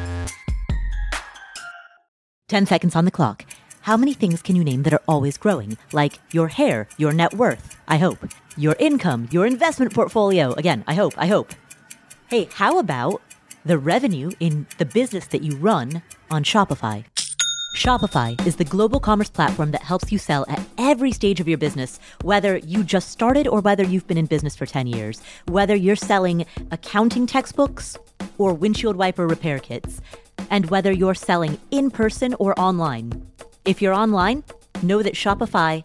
10 seconds on the clock. How many things can you name that are always growing? Like your hair, your net worth, I hope. Your income, your investment portfolio. Again, I hope, I hope. Hey, how about the revenue in the business that you run on Shopify? Shopify is the global commerce platform that helps you sell at every stage of your business, whether you just started or whether you've been in business for 10 years. Whether you're selling accounting textbooks or windshield wiper repair kits, and whether you're selling in person or online. If you're online, know that Shopify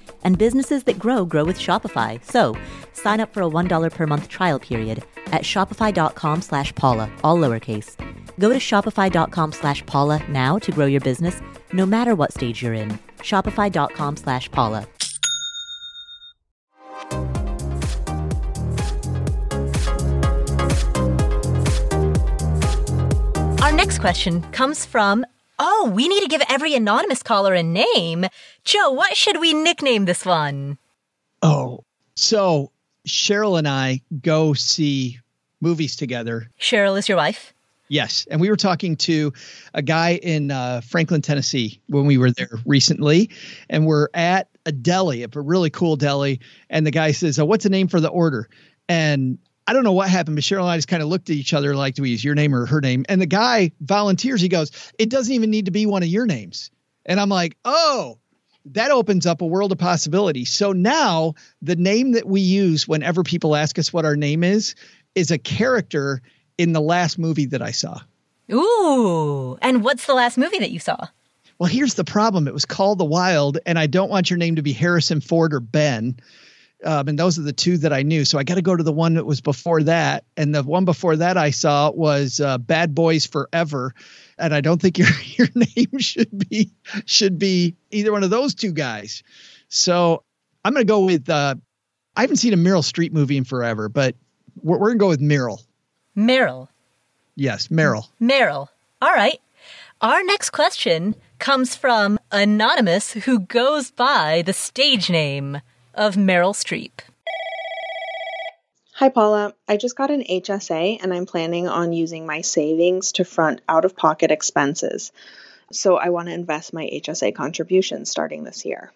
And businesses that grow grow with Shopify. So sign up for a $1 per month trial period at shopify.com slash Paula, all lowercase. Go to shopify.com slash Paula now to grow your business, no matter what stage you're in. Shopify.com slash Paula. Our next question comes from Oh, we need to give every anonymous caller a name. Joe, what should we nickname this one? oh so cheryl and i go see movies together Cheryl is your wife. Yes, and we were talking to a guy in uh, Franklin, Tennessee, when we were there recently, and we're at a deli, a really cool deli, and the guy says, oh, "What's the name for the order?" And I don't know what happened, but Cheryl and I just kind of looked at each other like, "Do we use your name or her name?" And the guy volunteers. He goes, "It doesn't even need to be one of your names." And I'm like, "Oh." That opens up a world of possibility. So now the name that we use whenever people ask us what our name is is a character in the last movie that I saw. Ooh. And what's the last movie that you saw? Well, here's the problem. It was called The Wild, and I don't want your name to be Harrison Ford or Ben. Um, and those are the two that I knew. So I got to go to the one that was before that. And the one before that I saw was uh, Bad Boys Forever. And I don't think your *laughs* your name should be should be either one of those two guys. So I'm going to go with. Uh, I haven't seen a Meryl Streep movie in forever, but we're, we're going to go with Meryl. Meryl. Yes, Meryl. Meryl. All right. Our next question comes from Anonymous, who goes by the stage name of Meryl Streep. Hi, Paula. I just got an HSA and I'm planning on using my savings to front out of pocket expenses. So I want to invest my HSA contributions starting this year.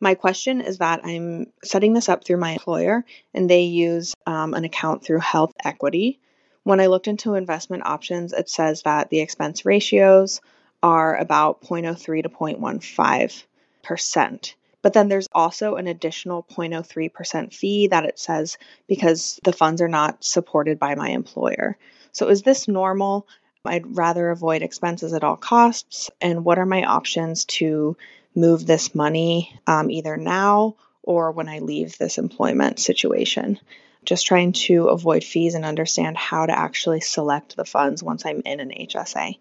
My question is that I'm setting this up through my employer and they use um, an account through Health Equity. When I looked into investment options, it says that the expense ratios are about 0.03 to 0.15 percent. But then there's also an additional 0.03% fee that it says because the funds are not supported by my employer. So is this normal? I'd rather avoid expenses at all costs. And what are my options to move this money um, either now or when I leave this employment situation? Just trying to avoid fees and understand how to actually select the funds once I'm in an HSA.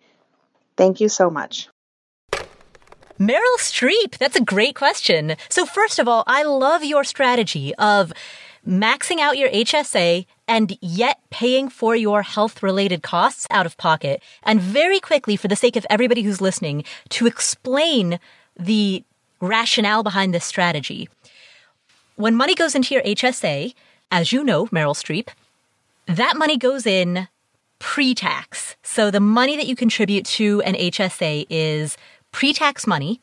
Thank you so much. Meryl Streep, that's a great question. So, first of all, I love your strategy of maxing out your HSA and yet paying for your health related costs out of pocket. And very quickly, for the sake of everybody who's listening, to explain the rationale behind this strategy. When money goes into your HSA, as you know, Meryl Streep, that money goes in pre tax. So the money that you contribute to an HSA is pre tax money.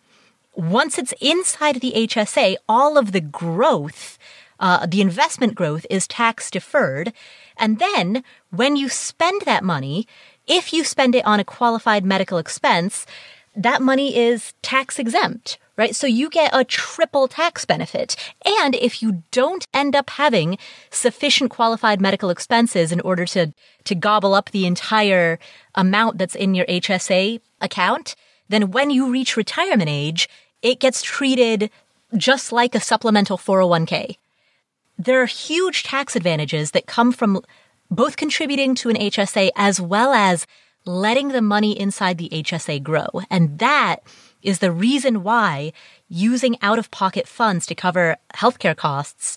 Once it's inside the HSA, all of the growth, uh, the investment growth is tax deferred. And then when you spend that money, if you spend it on a qualified medical expense, that money is tax exempt, right? So you get a triple tax benefit. And if you don't end up having sufficient qualified medical expenses in order to, to gobble up the entire amount that's in your HSA account, then when you reach retirement age, it gets treated just like a supplemental 401k. There are huge tax advantages that come from both contributing to an HSA as well as letting the money inside the HSA grow. And that is the reason why using out of pocket funds to cover healthcare costs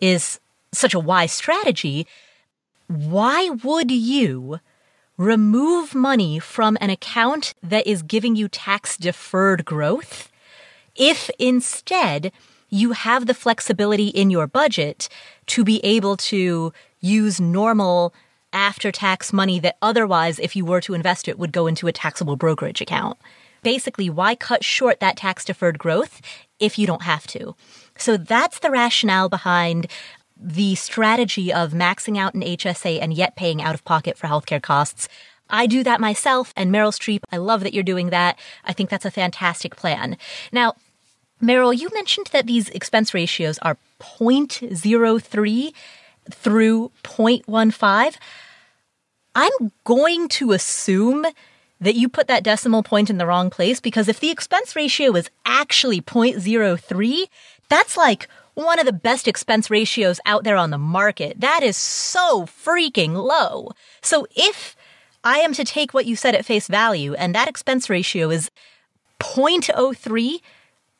is such a wise strategy. Why would you remove money from an account that is giving you tax deferred growth if instead you have the flexibility in your budget to be able to use normal after tax money that otherwise, if you were to invest it, would go into a taxable brokerage account. Basically, why cut short that tax deferred growth if you don't have to? So that's the rationale behind the strategy of maxing out an HSA and yet paying out of pocket for healthcare costs. I do that myself, and Meryl Streep, I love that you're doing that. I think that's a fantastic plan. Now, Meryl, you mentioned that these expense ratios are 0.03 through 0.15. I'm going to assume that you put that decimal point in the wrong place because if the expense ratio is actually 0.03, that's like one of the best expense ratios out there on the market. That is so freaking low. So if I am to take what you said at face value and that expense ratio is 0.03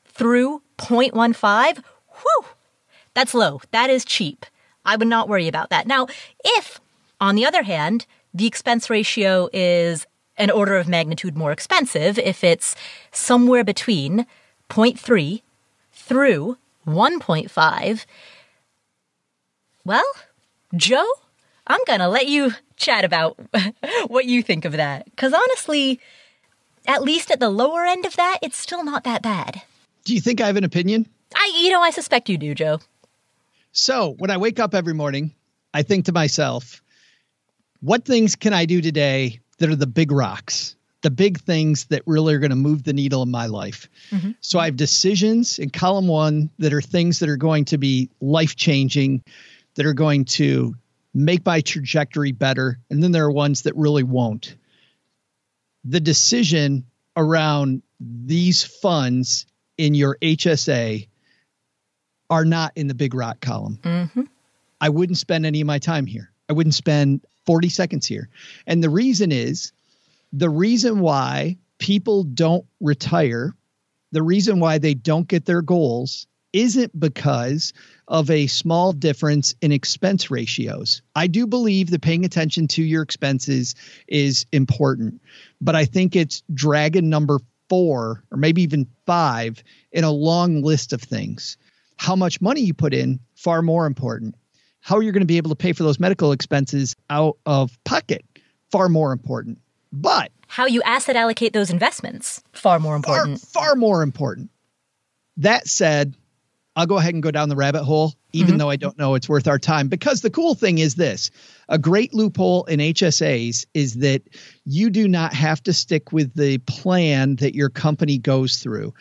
through 0.15, whew, that's low. That is cheap. I would not worry about that. Now, if, on the other hand, the expense ratio is an order of magnitude more expensive if it's somewhere between 0.3 through 1.5. Well, Joe, I'm going to let you chat about *laughs* what you think of that. Because honestly, at least at the lower end of that, it's still not that bad. Do you think I have an opinion? I, you know, I suspect you do, Joe. So when I wake up every morning, I think to myself, what things can I do today that are the big rocks, the big things that really are going to move the needle in my life? Mm-hmm. So I have decisions in column one that are things that are going to be life changing, that are going to make my trajectory better. And then there are ones that really won't. The decision around these funds in your HSA are not in the big rock column. Mm-hmm. I wouldn't spend any of my time here. I wouldn't spend 40 seconds here. And the reason is the reason why people don't retire, the reason why they don't get their goals isn't because of a small difference in expense ratios. I do believe that paying attention to your expenses is important, but I think it's dragon number four or maybe even five in a long list of things. How much money you put in, far more important how you're going to be able to pay for those medical expenses out of pocket far more important but how you asset allocate those investments far more important. far, far more important. That said i'll go ahead and go down the rabbit hole even mm-hmm. though i don't know it's worth our time. Because the cool thing is this. A great loophole in hsas is that you do not have to stick with the plan that your company goes through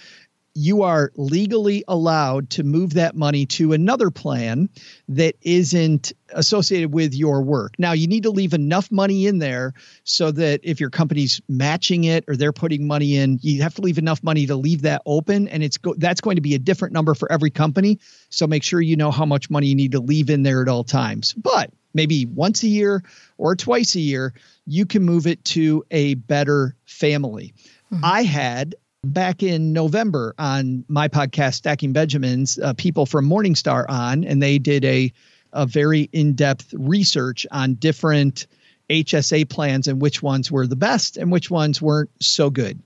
you are legally allowed to move that money to another plan that isn't associated with your work. Now, you need to leave enough money in there so that if your company's matching it or they're putting money in, you have to leave enough money to leave that open and it's go- that's going to be a different number for every company. So make sure you know how much money you need to leave in there at all times. But maybe once a year or twice a year, you can move it to a better family. Mm-hmm. I had back in November on my podcast, Stacking Benjamins, uh, people from Morningstar on, and they did a, a very in depth research on different HSA plans and which ones were the best and which ones weren't so good.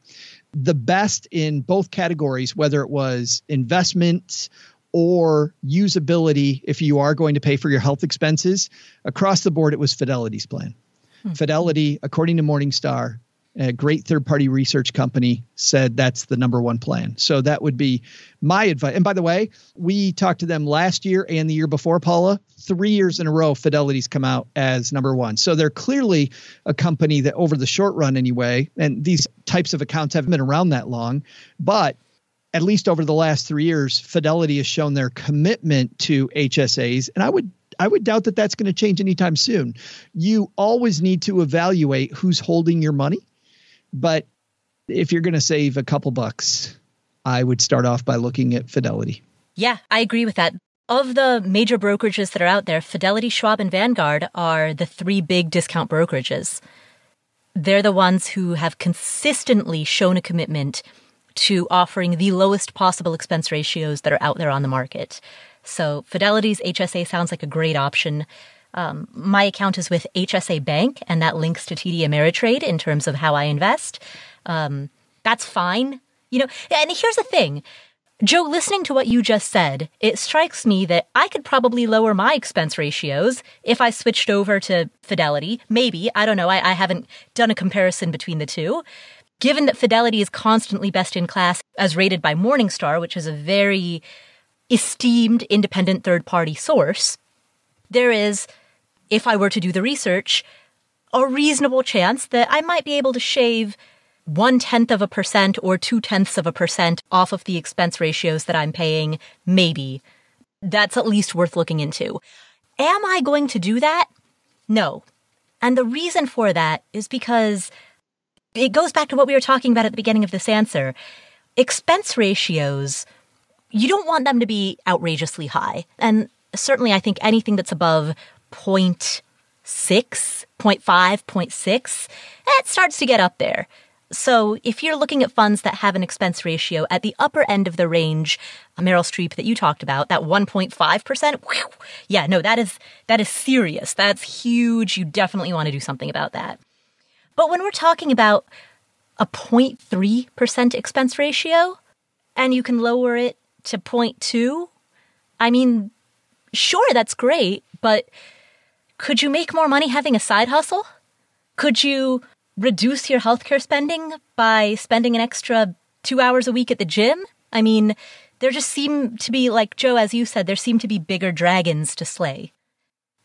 The best in both categories, whether it was investments or usability if you are going to pay for your health expenses. Across the board, it was Fidelity's plan. Hmm. Fidelity, according to Morningstar, a great third party research company said that's the number one plan. So that would be my advice. And by the way, we talked to them last year and the year before, Paula. Three years in a row, Fidelity's come out as number one. So they're clearly a company that, over the short run anyway, and these types of accounts haven't been around that long, but at least over the last three years, Fidelity has shown their commitment to HSAs. And I would I would doubt that that's going to change anytime soon. You always need to evaluate who's holding your money but if you're going to save a couple bucks, I would start off by looking at Fidelity. Yeah, I agree with that. Of the major brokerages that are out there, Fidelity, Schwab, and Vanguard are the three big discount brokerages. They're the ones who have consistently shown a commitment to offering the lowest possible expense ratios that are out there on the market. So Fidelity's HSA sounds like a great option. Um, my account is with HSA Bank, and that links to TD Ameritrade in terms of how I invest. Um, that's fine. You know, and here's the thing. Joe, listening to what you just said, it strikes me that I could probably lower my expense ratios if I switched over to Fidelity. Maybe. I don't know. I, I haven't done a comparison between the two. Given that Fidelity is constantly best in class as rated by Morningstar, which is a very esteemed independent third party source, there is if I were to do the research, a reasonable chance that I might be able to shave one tenth of a percent or two tenths of a percent off of the expense ratios that I'm paying, maybe. That's at least worth looking into. Am I going to do that? No. And the reason for that is because it goes back to what we were talking about at the beginning of this answer. Expense ratios, you don't want them to be outrageously high. And certainly, I think anything that's above 0.6, 0.5, 0.6, it starts to get up there. So if you're looking at funds that have an expense ratio at the upper end of the range, uh, Meryl Streep that you talked about, that 1.5%, yeah, no, that is that is serious. That's huge. You definitely want to do something about that. But when we're talking about a 0.3% expense ratio and you can lower it to 0.2, I mean, sure, that's great, but could you make more money having a side hustle? Could you reduce your healthcare spending by spending an extra two hours a week at the gym? I mean, there just seem to be, like Joe, as you said, there seem to be bigger dragons to slay.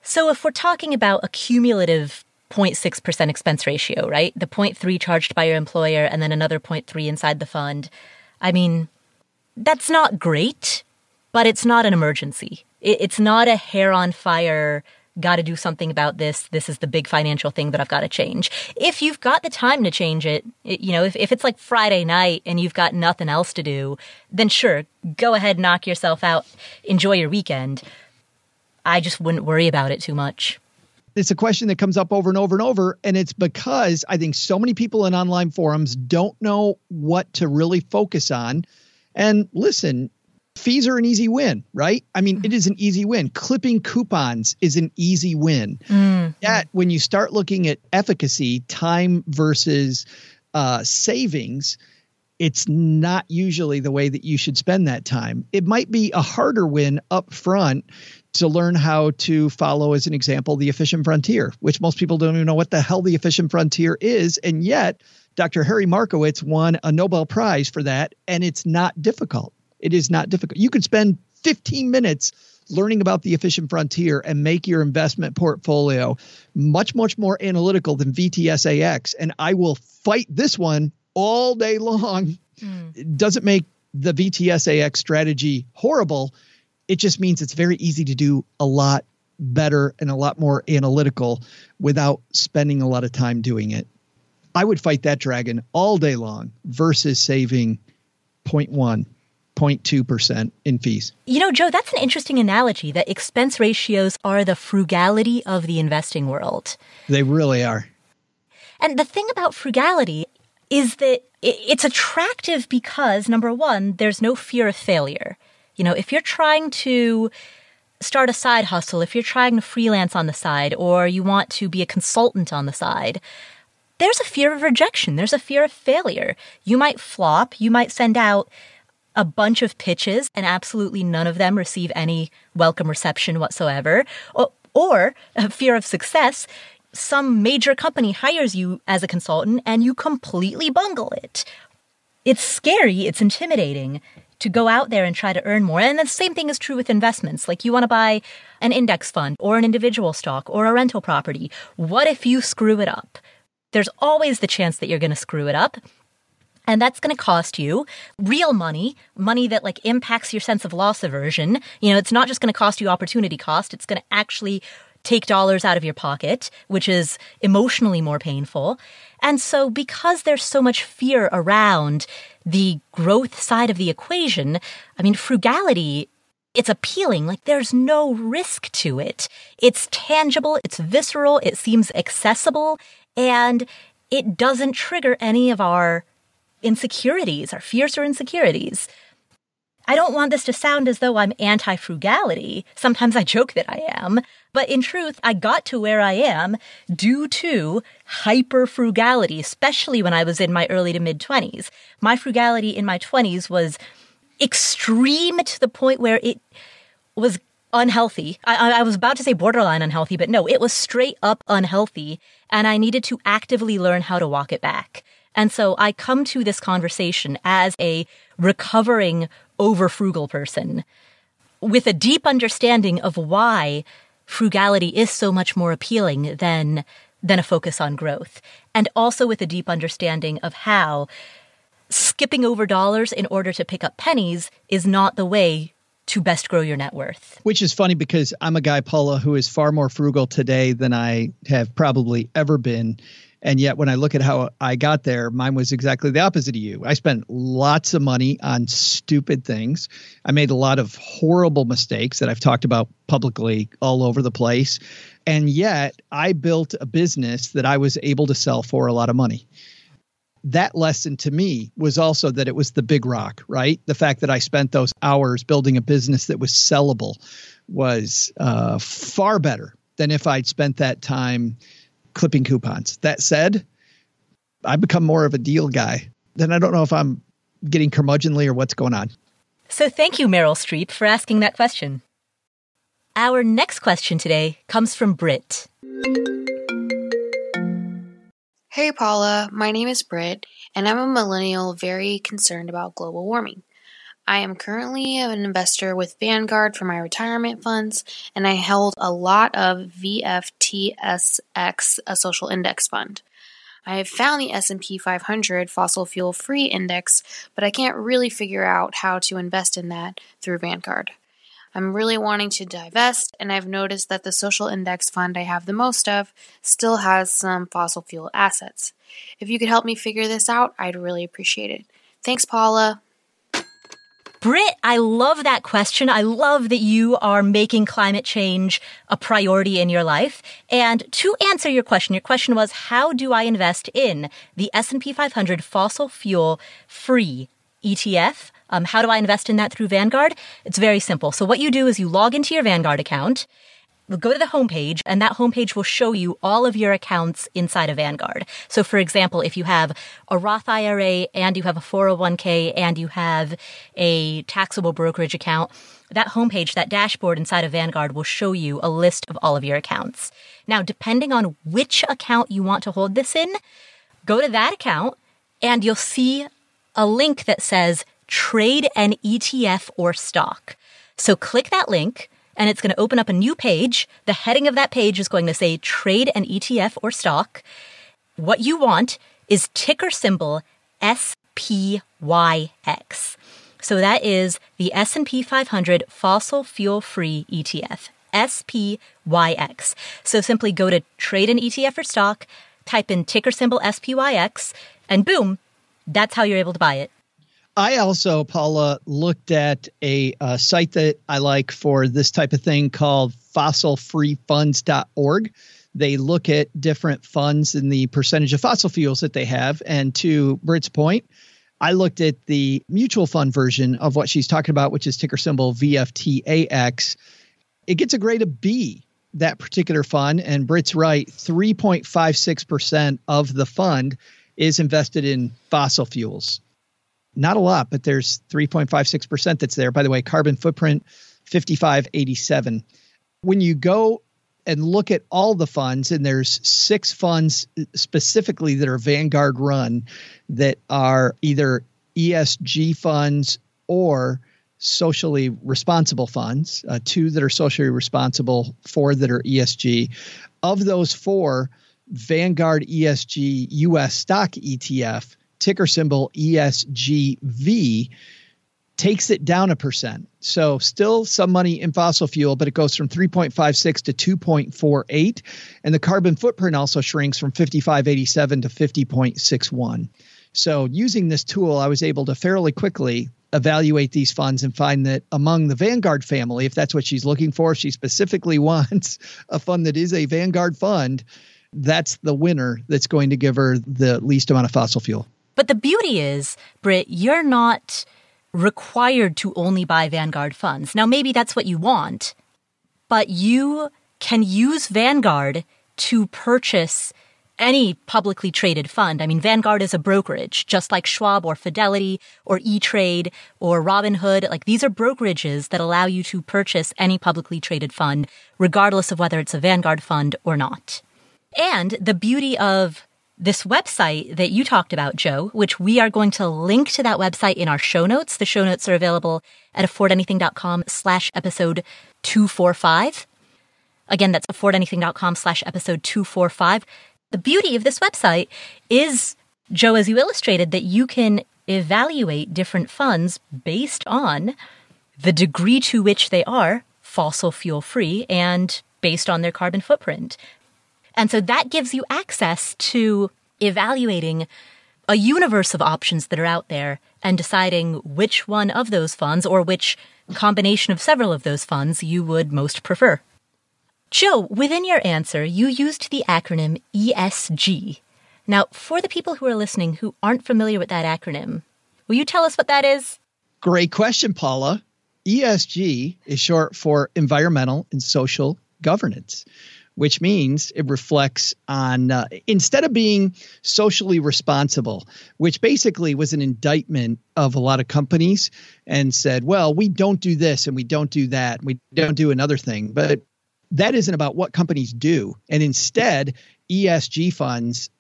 So if we're talking about a cumulative 0.6% expense ratio, right? The 0.3 charged by your employer and then another 0.3 inside the fund. I mean, that's not great, but it's not an emergency. It's not a hair on fire got to do something about this. This is the big financial thing that I've got to change. If you've got the time to change it, you know, if, if it's like Friday night and you've got nothing else to do, then sure, go ahead, knock yourself out, enjoy your weekend. I just wouldn't worry about it too much. It's a question that comes up over and over and over. And it's because I think so many people in online forums don't know what to really focus on. And listen, fees are an easy win, right? I mean, mm-hmm. it is an easy win. Clipping coupons is an easy win. Mm-hmm. Yet when you start looking at efficacy, time versus uh, savings, it's not usually the way that you should spend that time. It might be a harder win up front to learn how to follow, as an example, the efficient frontier, which most people don't even know what the hell the efficient frontier is. And yet, Dr. Harry Markowitz won a Nobel Prize for that, and it's not difficult. It is not difficult. You could spend 15 minutes learning about the efficient frontier and make your investment portfolio much, much more analytical than VTSAX. And I will fight this one all day long. Mm. It doesn't make the VTSAX strategy horrible. It just means it's very easy to do a lot better and a lot more analytical without spending a lot of time doing it. I would fight that dragon all day long versus saving 0.1 0.2% in fees. You know, Joe, that's an interesting analogy that expense ratios are the frugality of the investing world. They really are. And the thing about frugality is that it's attractive because, number one, there's no fear of failure. You know, if you're trying to start a side hustle, if you're trying to freelance on the side, or you want to be a consultant on the side, there's a fear of rejection. There's a fear of failure. You might flop. You might send out a bunch of pitches and absolutely none of them receive any welcome reception whatsoever. Or, or *laughs* fear of success, some major company hires you as a consultant and you completely bungle it. It's scary, it's intimidating to go out there and try to earn more. And the same thing is true with investments. Like you want to buy an index fund or an individual stock or a rental property. What if you screw it up? There's always the chance that you're going to screw it up. And that's going to cost you real money, money that like impacts your sense of loss aversion. You know, it's not just going to cost you opportunity cost. It's going to actually take dollars out of your pocket, which is emotionally more painful. And so because there's so much fear around the growth side of the equation, I mean, frugality it's appealing. Like there's no risk to it. It's tangible. It's visceral. It seems accessible and it doesn't trigger any of our insecurities, our fears or insecurities. I don't want this to sound as though I'm anti frugality. Sometimes I joke that I am. But in truth, I got to where I am due to hyper frugality, especially when I was in my early to mid 20s. My frugality in my 20s was extreme to the point where it was unhealthy. I, I, was about to say borderline unhealthy, but no, it was straight up unhealthy. And I needed to actively learn how to walk it back. And so I come to this conversation as a recovering over frugal person with a deep understanding of why frugality is so much more appealing than than a focus on growth and also with a deep understanding of how skipping over dollars in order to pick up pennies is not the way to best grow your net worth. Which is funny because I'm a guy, Paula, who is far more frugal today than I have probably ever been. And yet, when I look at how I got there, mine was exactly the opposite of you. I spent lots of money on stupid things. I made a lot of horrible mistakes that I've talked about publicly all over the place. And yet, I built a business that I was able to sell for a lot of money. That lesson to me was also that it was the big rock, right? The fact that I spent those hours building a business that was sellable was uh, far better than if I'd spent that time clipping coupons. That said, I've become more of a deal guy. Then I don't know if I'm getting curmudgeonly or what's going on. So thank you, Meryl Streep, for asking that question. Our next question today comes from Britt. Hey Paula, my name is Britt, and I'm a millennial very concerned about global warming. I am currently an investor with Vanguard for my retirement funds, and I held a lot of VFTSX, a social index fund. I have found the S&P 500 fossil fuel free index, but I can't really figure out how to invest in that through Vanguard. I'm really wanting to divest, and I've noticed that the social index fund I have the most of still has some fossil fuel assets. If you could help me figure this out, I'd really appreciate it. Thanks, Paula. Britt, I love that question. I love that you are making climate change a priority in your life. And to answer your question, your question was, how do I invest in the S&P 500 fossil fuel free ETF? Um, how do I invest in that through Vanguard? It's very simple. So what you do is you log into your Vanguard account go to the homepage and that homepage will show you all of your accounts inside of Vanguard. So for example, if you have a Roth IRA and you have a 401k and you have a taxable brokerage account, that homepage, that dashboard inside of Vanguard will show you a list of all of your accounts. Now, depending on which account you want to hold this in, go to that account and you'll see a link that says trade an ETF or stock. So click that link and it's going to open up a new page. The heading of that page is going to say trade an ETF or stock. What you want is ticker symbol SPYX. So that is the S&P 500 fossil fuel free ETF. SPYX. So simply go to trade an ETF or stock, type in ticker symbol SPYX, and boom, that's how you're able to buy it. I also, Paula, looked at a, site that I like for this type of thing called fossilfreefunds.org. They look at different funds and the percentage of fossil fuels that they have. And to Britt's point, I looked at the mutual fund version of what she's talking about, which is ticker symbol VFTAX. It gets a grade of B, that particular fund. And Britt's right, 3.56% of the fund is invested in fossil fuels not a lot, but there's 3.56% that's there. By the way, carbon footprint 5587. When you go and look at all the funds, and there's six funds specifically that are Vanguard run that are either ESG funds or socially responsible funds, uh, two that are socially responsible, four that are ESG. Of those four, Vanguard ESG US stock ETF, ticker symbol ESGV, takes it down a percent. So still some money in fossil fuel, but it goes from 3.56 to 2.48. And the carbon footprint also shrinks from 5587 to 50.61. So using this tool, I was able to fairly quickly evaluate these funds and find that among the Vanguard family, if that's what she's looking for, she specifically *laughs* wants a fund that is a Vanguard fund. That's the winner that's going to give her the least amount of fossil fuel. But the beauty is, Britt, you're not required to only buy Vanguard funds. Now, maybe that's what you want, but you can use Vanguard to purchase any publicly traded fund. I mean, Vanguard is a brokerage, just like Schwab or Fidelity or E-Trade or Robinhood. Like these are brokerages that allow you to purchase any publicly traded fund, regardless of whether it's a Vanguard fund or not. And the beauty of this website that you talked about, Joe, which we are going to link to that website in our show notes. The show notes are available at affordanything.com slash episode 245. Again, that's affordanything.com slash episode 245. The beauty of this website is, Joe, as you illustrated, that you can evaluate different funds based on the degree to which they are fossil fuel free and based on their carbon footprint. And so that gives you access to evaluating a universe of options that are out there and deciding which one of those funds or which combination of several of those funds you would most prefer. Joe, within your answer, you used the acronym ESG. Now, for the people who are listening who aren't familiar with that acronym, will you tell us what that is? Great question, Paula. ESG is short for environmental and social governance which means it reflects on uh, instead of being socially responsible, which basically was an indictment of a lot of companies and said, well, we don't do this and we don't do that, and we don't do another thing. But that isn't about what companies do. And instead, ESG funds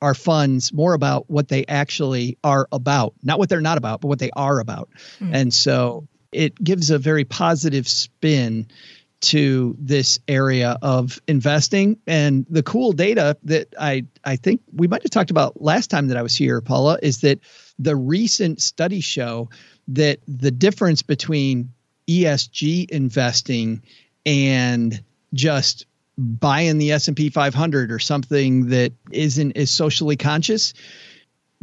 are funds more about what they actually are about, not what they're not about, but what they are about. Mm. And so it gives a very positive spin to this area of investing. And the cool data that I I think we might have talked about last time that I was here Paula is that the recent studies show that the difference between ESG investing and just buying the S&P 500 or something that isn't as socially conscious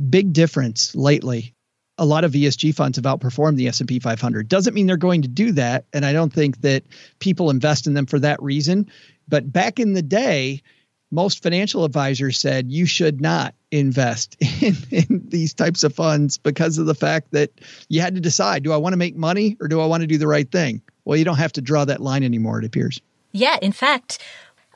big difference lately a lot of ESG funds have outperformed the S&P 500. Doesn't mean they're going to do that, and I don't think that people invest in them for that reason. But back in the day, most financial advisors said you should not invest *laughs* in, in these types of funds because of the fact that you had to decide: do I want to make money or do I want to do the right thing? Well, you don't have to draw that line anymore. It appears. Yeah, in fact.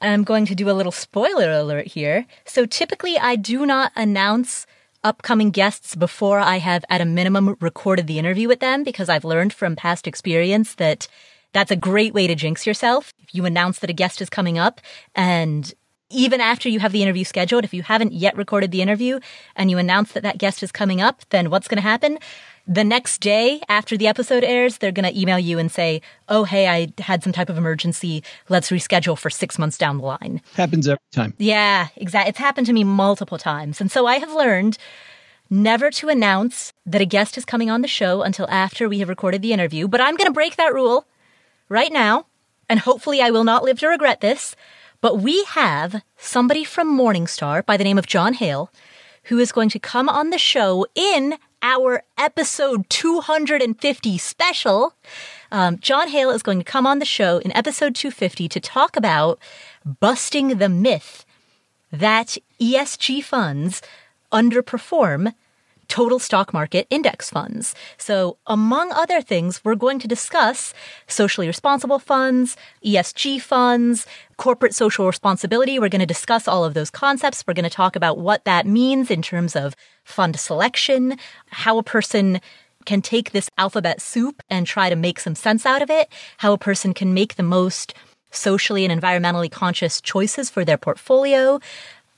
I'm going to do a little spoiler alert here. So typically I do not announce upcoming guests before I have at a minimum recorded the interview with them because I've learned from past experience that that's a great way to jinx yourself. If you announce that a guest is coming up and even after you have the interview scheduled, if you haven't yet recorded the interview and you announce that that guest is coming up, then what's going to happen? The next day after the episode airs, they're going to email you and say, Oh, hey, I had some type of emergency. Let's reschedule for six months down the line. Happens every time. Yeah, exactly. It's happened to me multiple times. And so I have learned never to announce that a guest is coming on the show until after we have recorded the interview. But I'm going to break that rule right now. And hopefully I will not live to regret this. But we have somebody from Morningstar by the name of Jon Hale who is going to come on the show in our episode 250 special. Um, Jon Hale is going to come on the show in episode 250 to talk about busting the myth that ESG funds underperform total stock market index funds. So, among other things, we're going to discuss socially responsible funds, ESG funds, corporate social responsibility. We're going to discuss all of those concepts. We're going to talk about what that means in terms of fund selection, how a person can take this alphabet soup and try to make some sense out of it, how a person can make the most socially and environmentally conscious choices for their portfolio.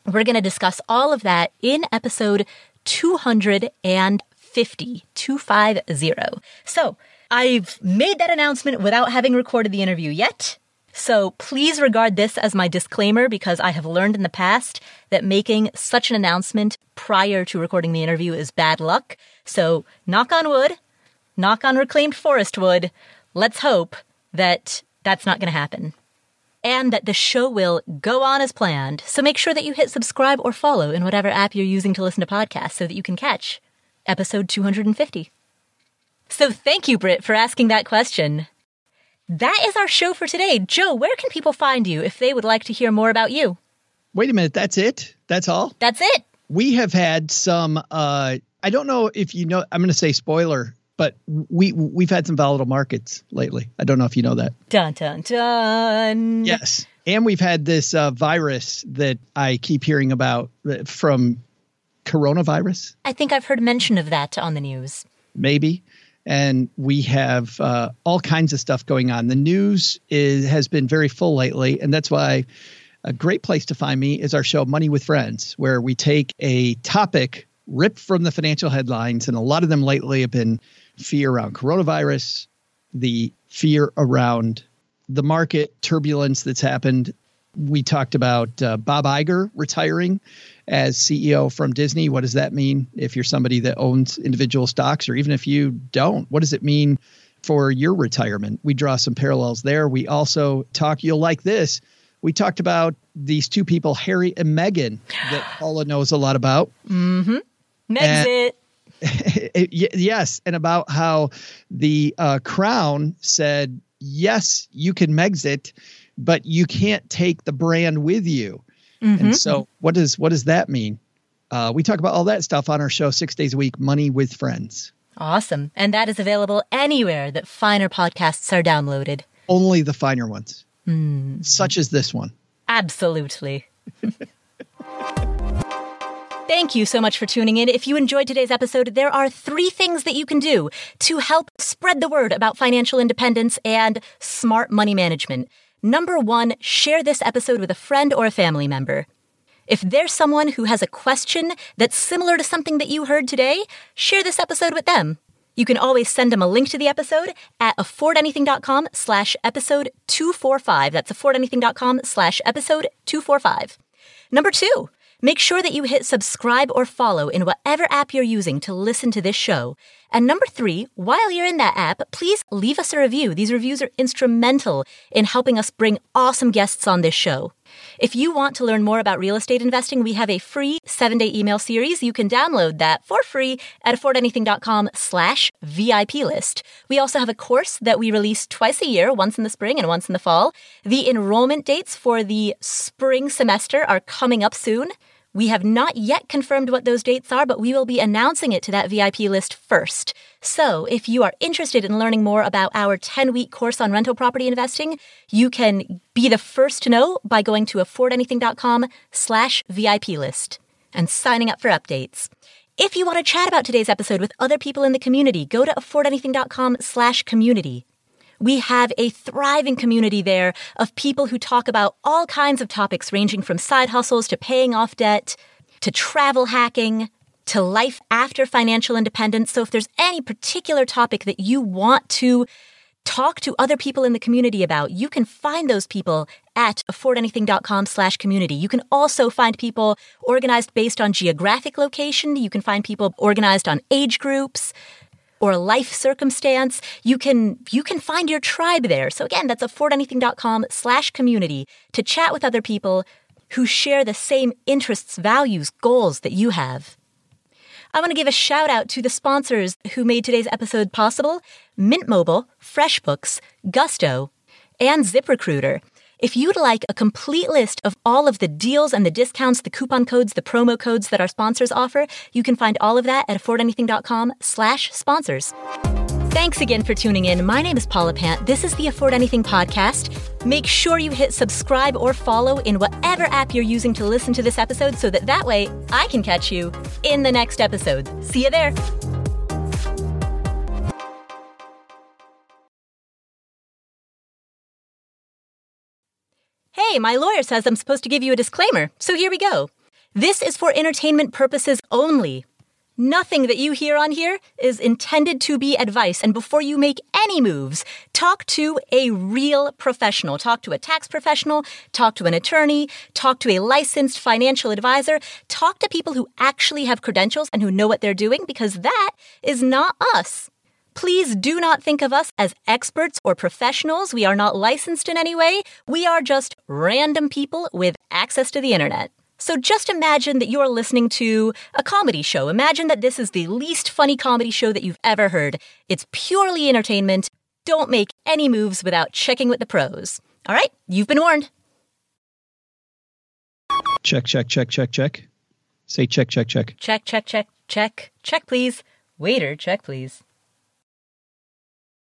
We're going to discuss all of that in episode 250, 250. So I've made that announcement without having recorded the interview yet. So please regard this as my disclaimer because I have learned in the past that making such an announcement prior to recording the interview is bad luck. So knock on wood, knock on reclaimed forest wood. Let's hope that that's not going to happen and that the show will go on as planned. So make sure that you hit subscribe or follow in whatever app you're using to listen to podcasts so that you can catch episode 250. So thank you, Britt, for asking that question. That is our show for today. Joe, where can people find you if they would like to hear more about you? Wait a minute, that's it? That's all? That's it. We have had some uh I don't know if you know I'm going to say spoiler but we we've had some volatile markets lately. I don't know if you know that. Dun dun dun. Yes, and we've had this uh, virus that I keep hearing about uh, from coronavirus. I think I've heard mention of that on the news. Maybe. And we have uh, all kinds of stuff going on. The news is, has been very full lately, and that's why a great place to find me is our show Money with Friends, where we take a topic ripped from the financial headlines, and a lot of them lately have been fear around coronavirus, the fear around the market turbulence that's happened. We talked about uh, Bob Iger retiring as CEO from Disney. What does that mean if you're somebody that owns individual stocks, or even if you don't? What does it mean for your retirement? We draw some parallels there. We also talk, you'll like this. We talked about these two people, Harry and Meghan, that *sighs* Paula knows a lot about. Mm hmm. Megxit. *laughs* yes, and about how the uh, crown said, yes, you can Megxit, but you can't take the brand with you. Mm-hmm. And so, what does what does that mean? Uh, we talk about all that stuff on our show six days a week, Money with Friends. Awesome, and that is available anywhere that finer podcasts are downloaded. Only the finer ones, mm. such as this one. Absolutely. *laughs* Thank you so much for tuning in. If you enjoyed today's episode, there are three things that you can do to help spread the word about financial independence and smart money management. Number one, share this episode with a friend or a family member. If there's someone who has a question that's similar to something that you heard today, share this episode with them. You can always send them a link to the episode at affordanything.com slash episode 245. That's affordanything.com slash episode 245. Number two, Make sure that you hit subscribe or follow in whatever app you're using to listen to this show. And number three, while you're in that app, please leave us a review. These reviews are instrumental in helping us bring awesome guests on this show. If you want to learn more about real estate investing, we have a free seven day email series. You can download that for free at affordanything.com slash VIP list. We also have a course that we release twice a year, once in the spring and once in the fall. The enrollment dates for the spring semester are coming up soon. We have not yet confirmed what those dates are, but we will be announcing it to that VIP list first. So, if you are interested in learning more about our 10 week course on rental property investing, you can be the first to know by going to affordanything.com slash VIP list and signing up for updates. If you want to chat about today's episode with other people in the community, go to affordanything.com slash community. We have a thriving community there of people who talk about all kinds of topics ranging from side hustles to paying off debt to travel hacking to life after financial independence. So if there's any particular topic that you want to talk to other people in the community about, you can find those people at affordanything.com slash community. You can also find people organized based on geographic location. You can find people organized on age groups or life circumstance, you can you can find your tribe there. So again, that's affordanything.com slash community to chat with other people who share the same interests, values, goals that you have. I want to give a shout out to the sponsors who made today's episode possible Mint Mobile, FreshBooks, Gusto, and ZipRecruiter. If you'd like a complete list of all of the deals and the discounts, the coupon codes, the promo codes that our sponsors offer, you can find all of that at affordanything.com slash sponsors. Thanks again for tuning in. My name is Paula Pant. This is the Afford Anything podcast. Make sure you hit subscribe or follow in whatever app you're using to listen to this episode so that that way I can catch you in the next episode. See you there. Hey, my lawyer says I'm supposed to give you a disclaimer, so here we go. This is for entertainment purposes only. Nothing that you hear on here is intended to be advice. And before you make any moves, talk to a real professional. Talk to a tax professional, talk to an attorney, talk to a licensed financial advisor, talk to people who actually have credentials and who know what they're doing because that is not us. Please do not think of us as experts or professionals. We are not licensed in any way. We are just random people with access to the internet. So just imagine that you're listening to a comedy show. Imagine that this is the least funny comedy show that you've ever heard. It's purely entertainment. Don't make any moves without checking with the pros. All right, you've been warned. Check, check, check, check, check. Say check, check, check. Check, check, check, check. Check, please. Waiter, check, please.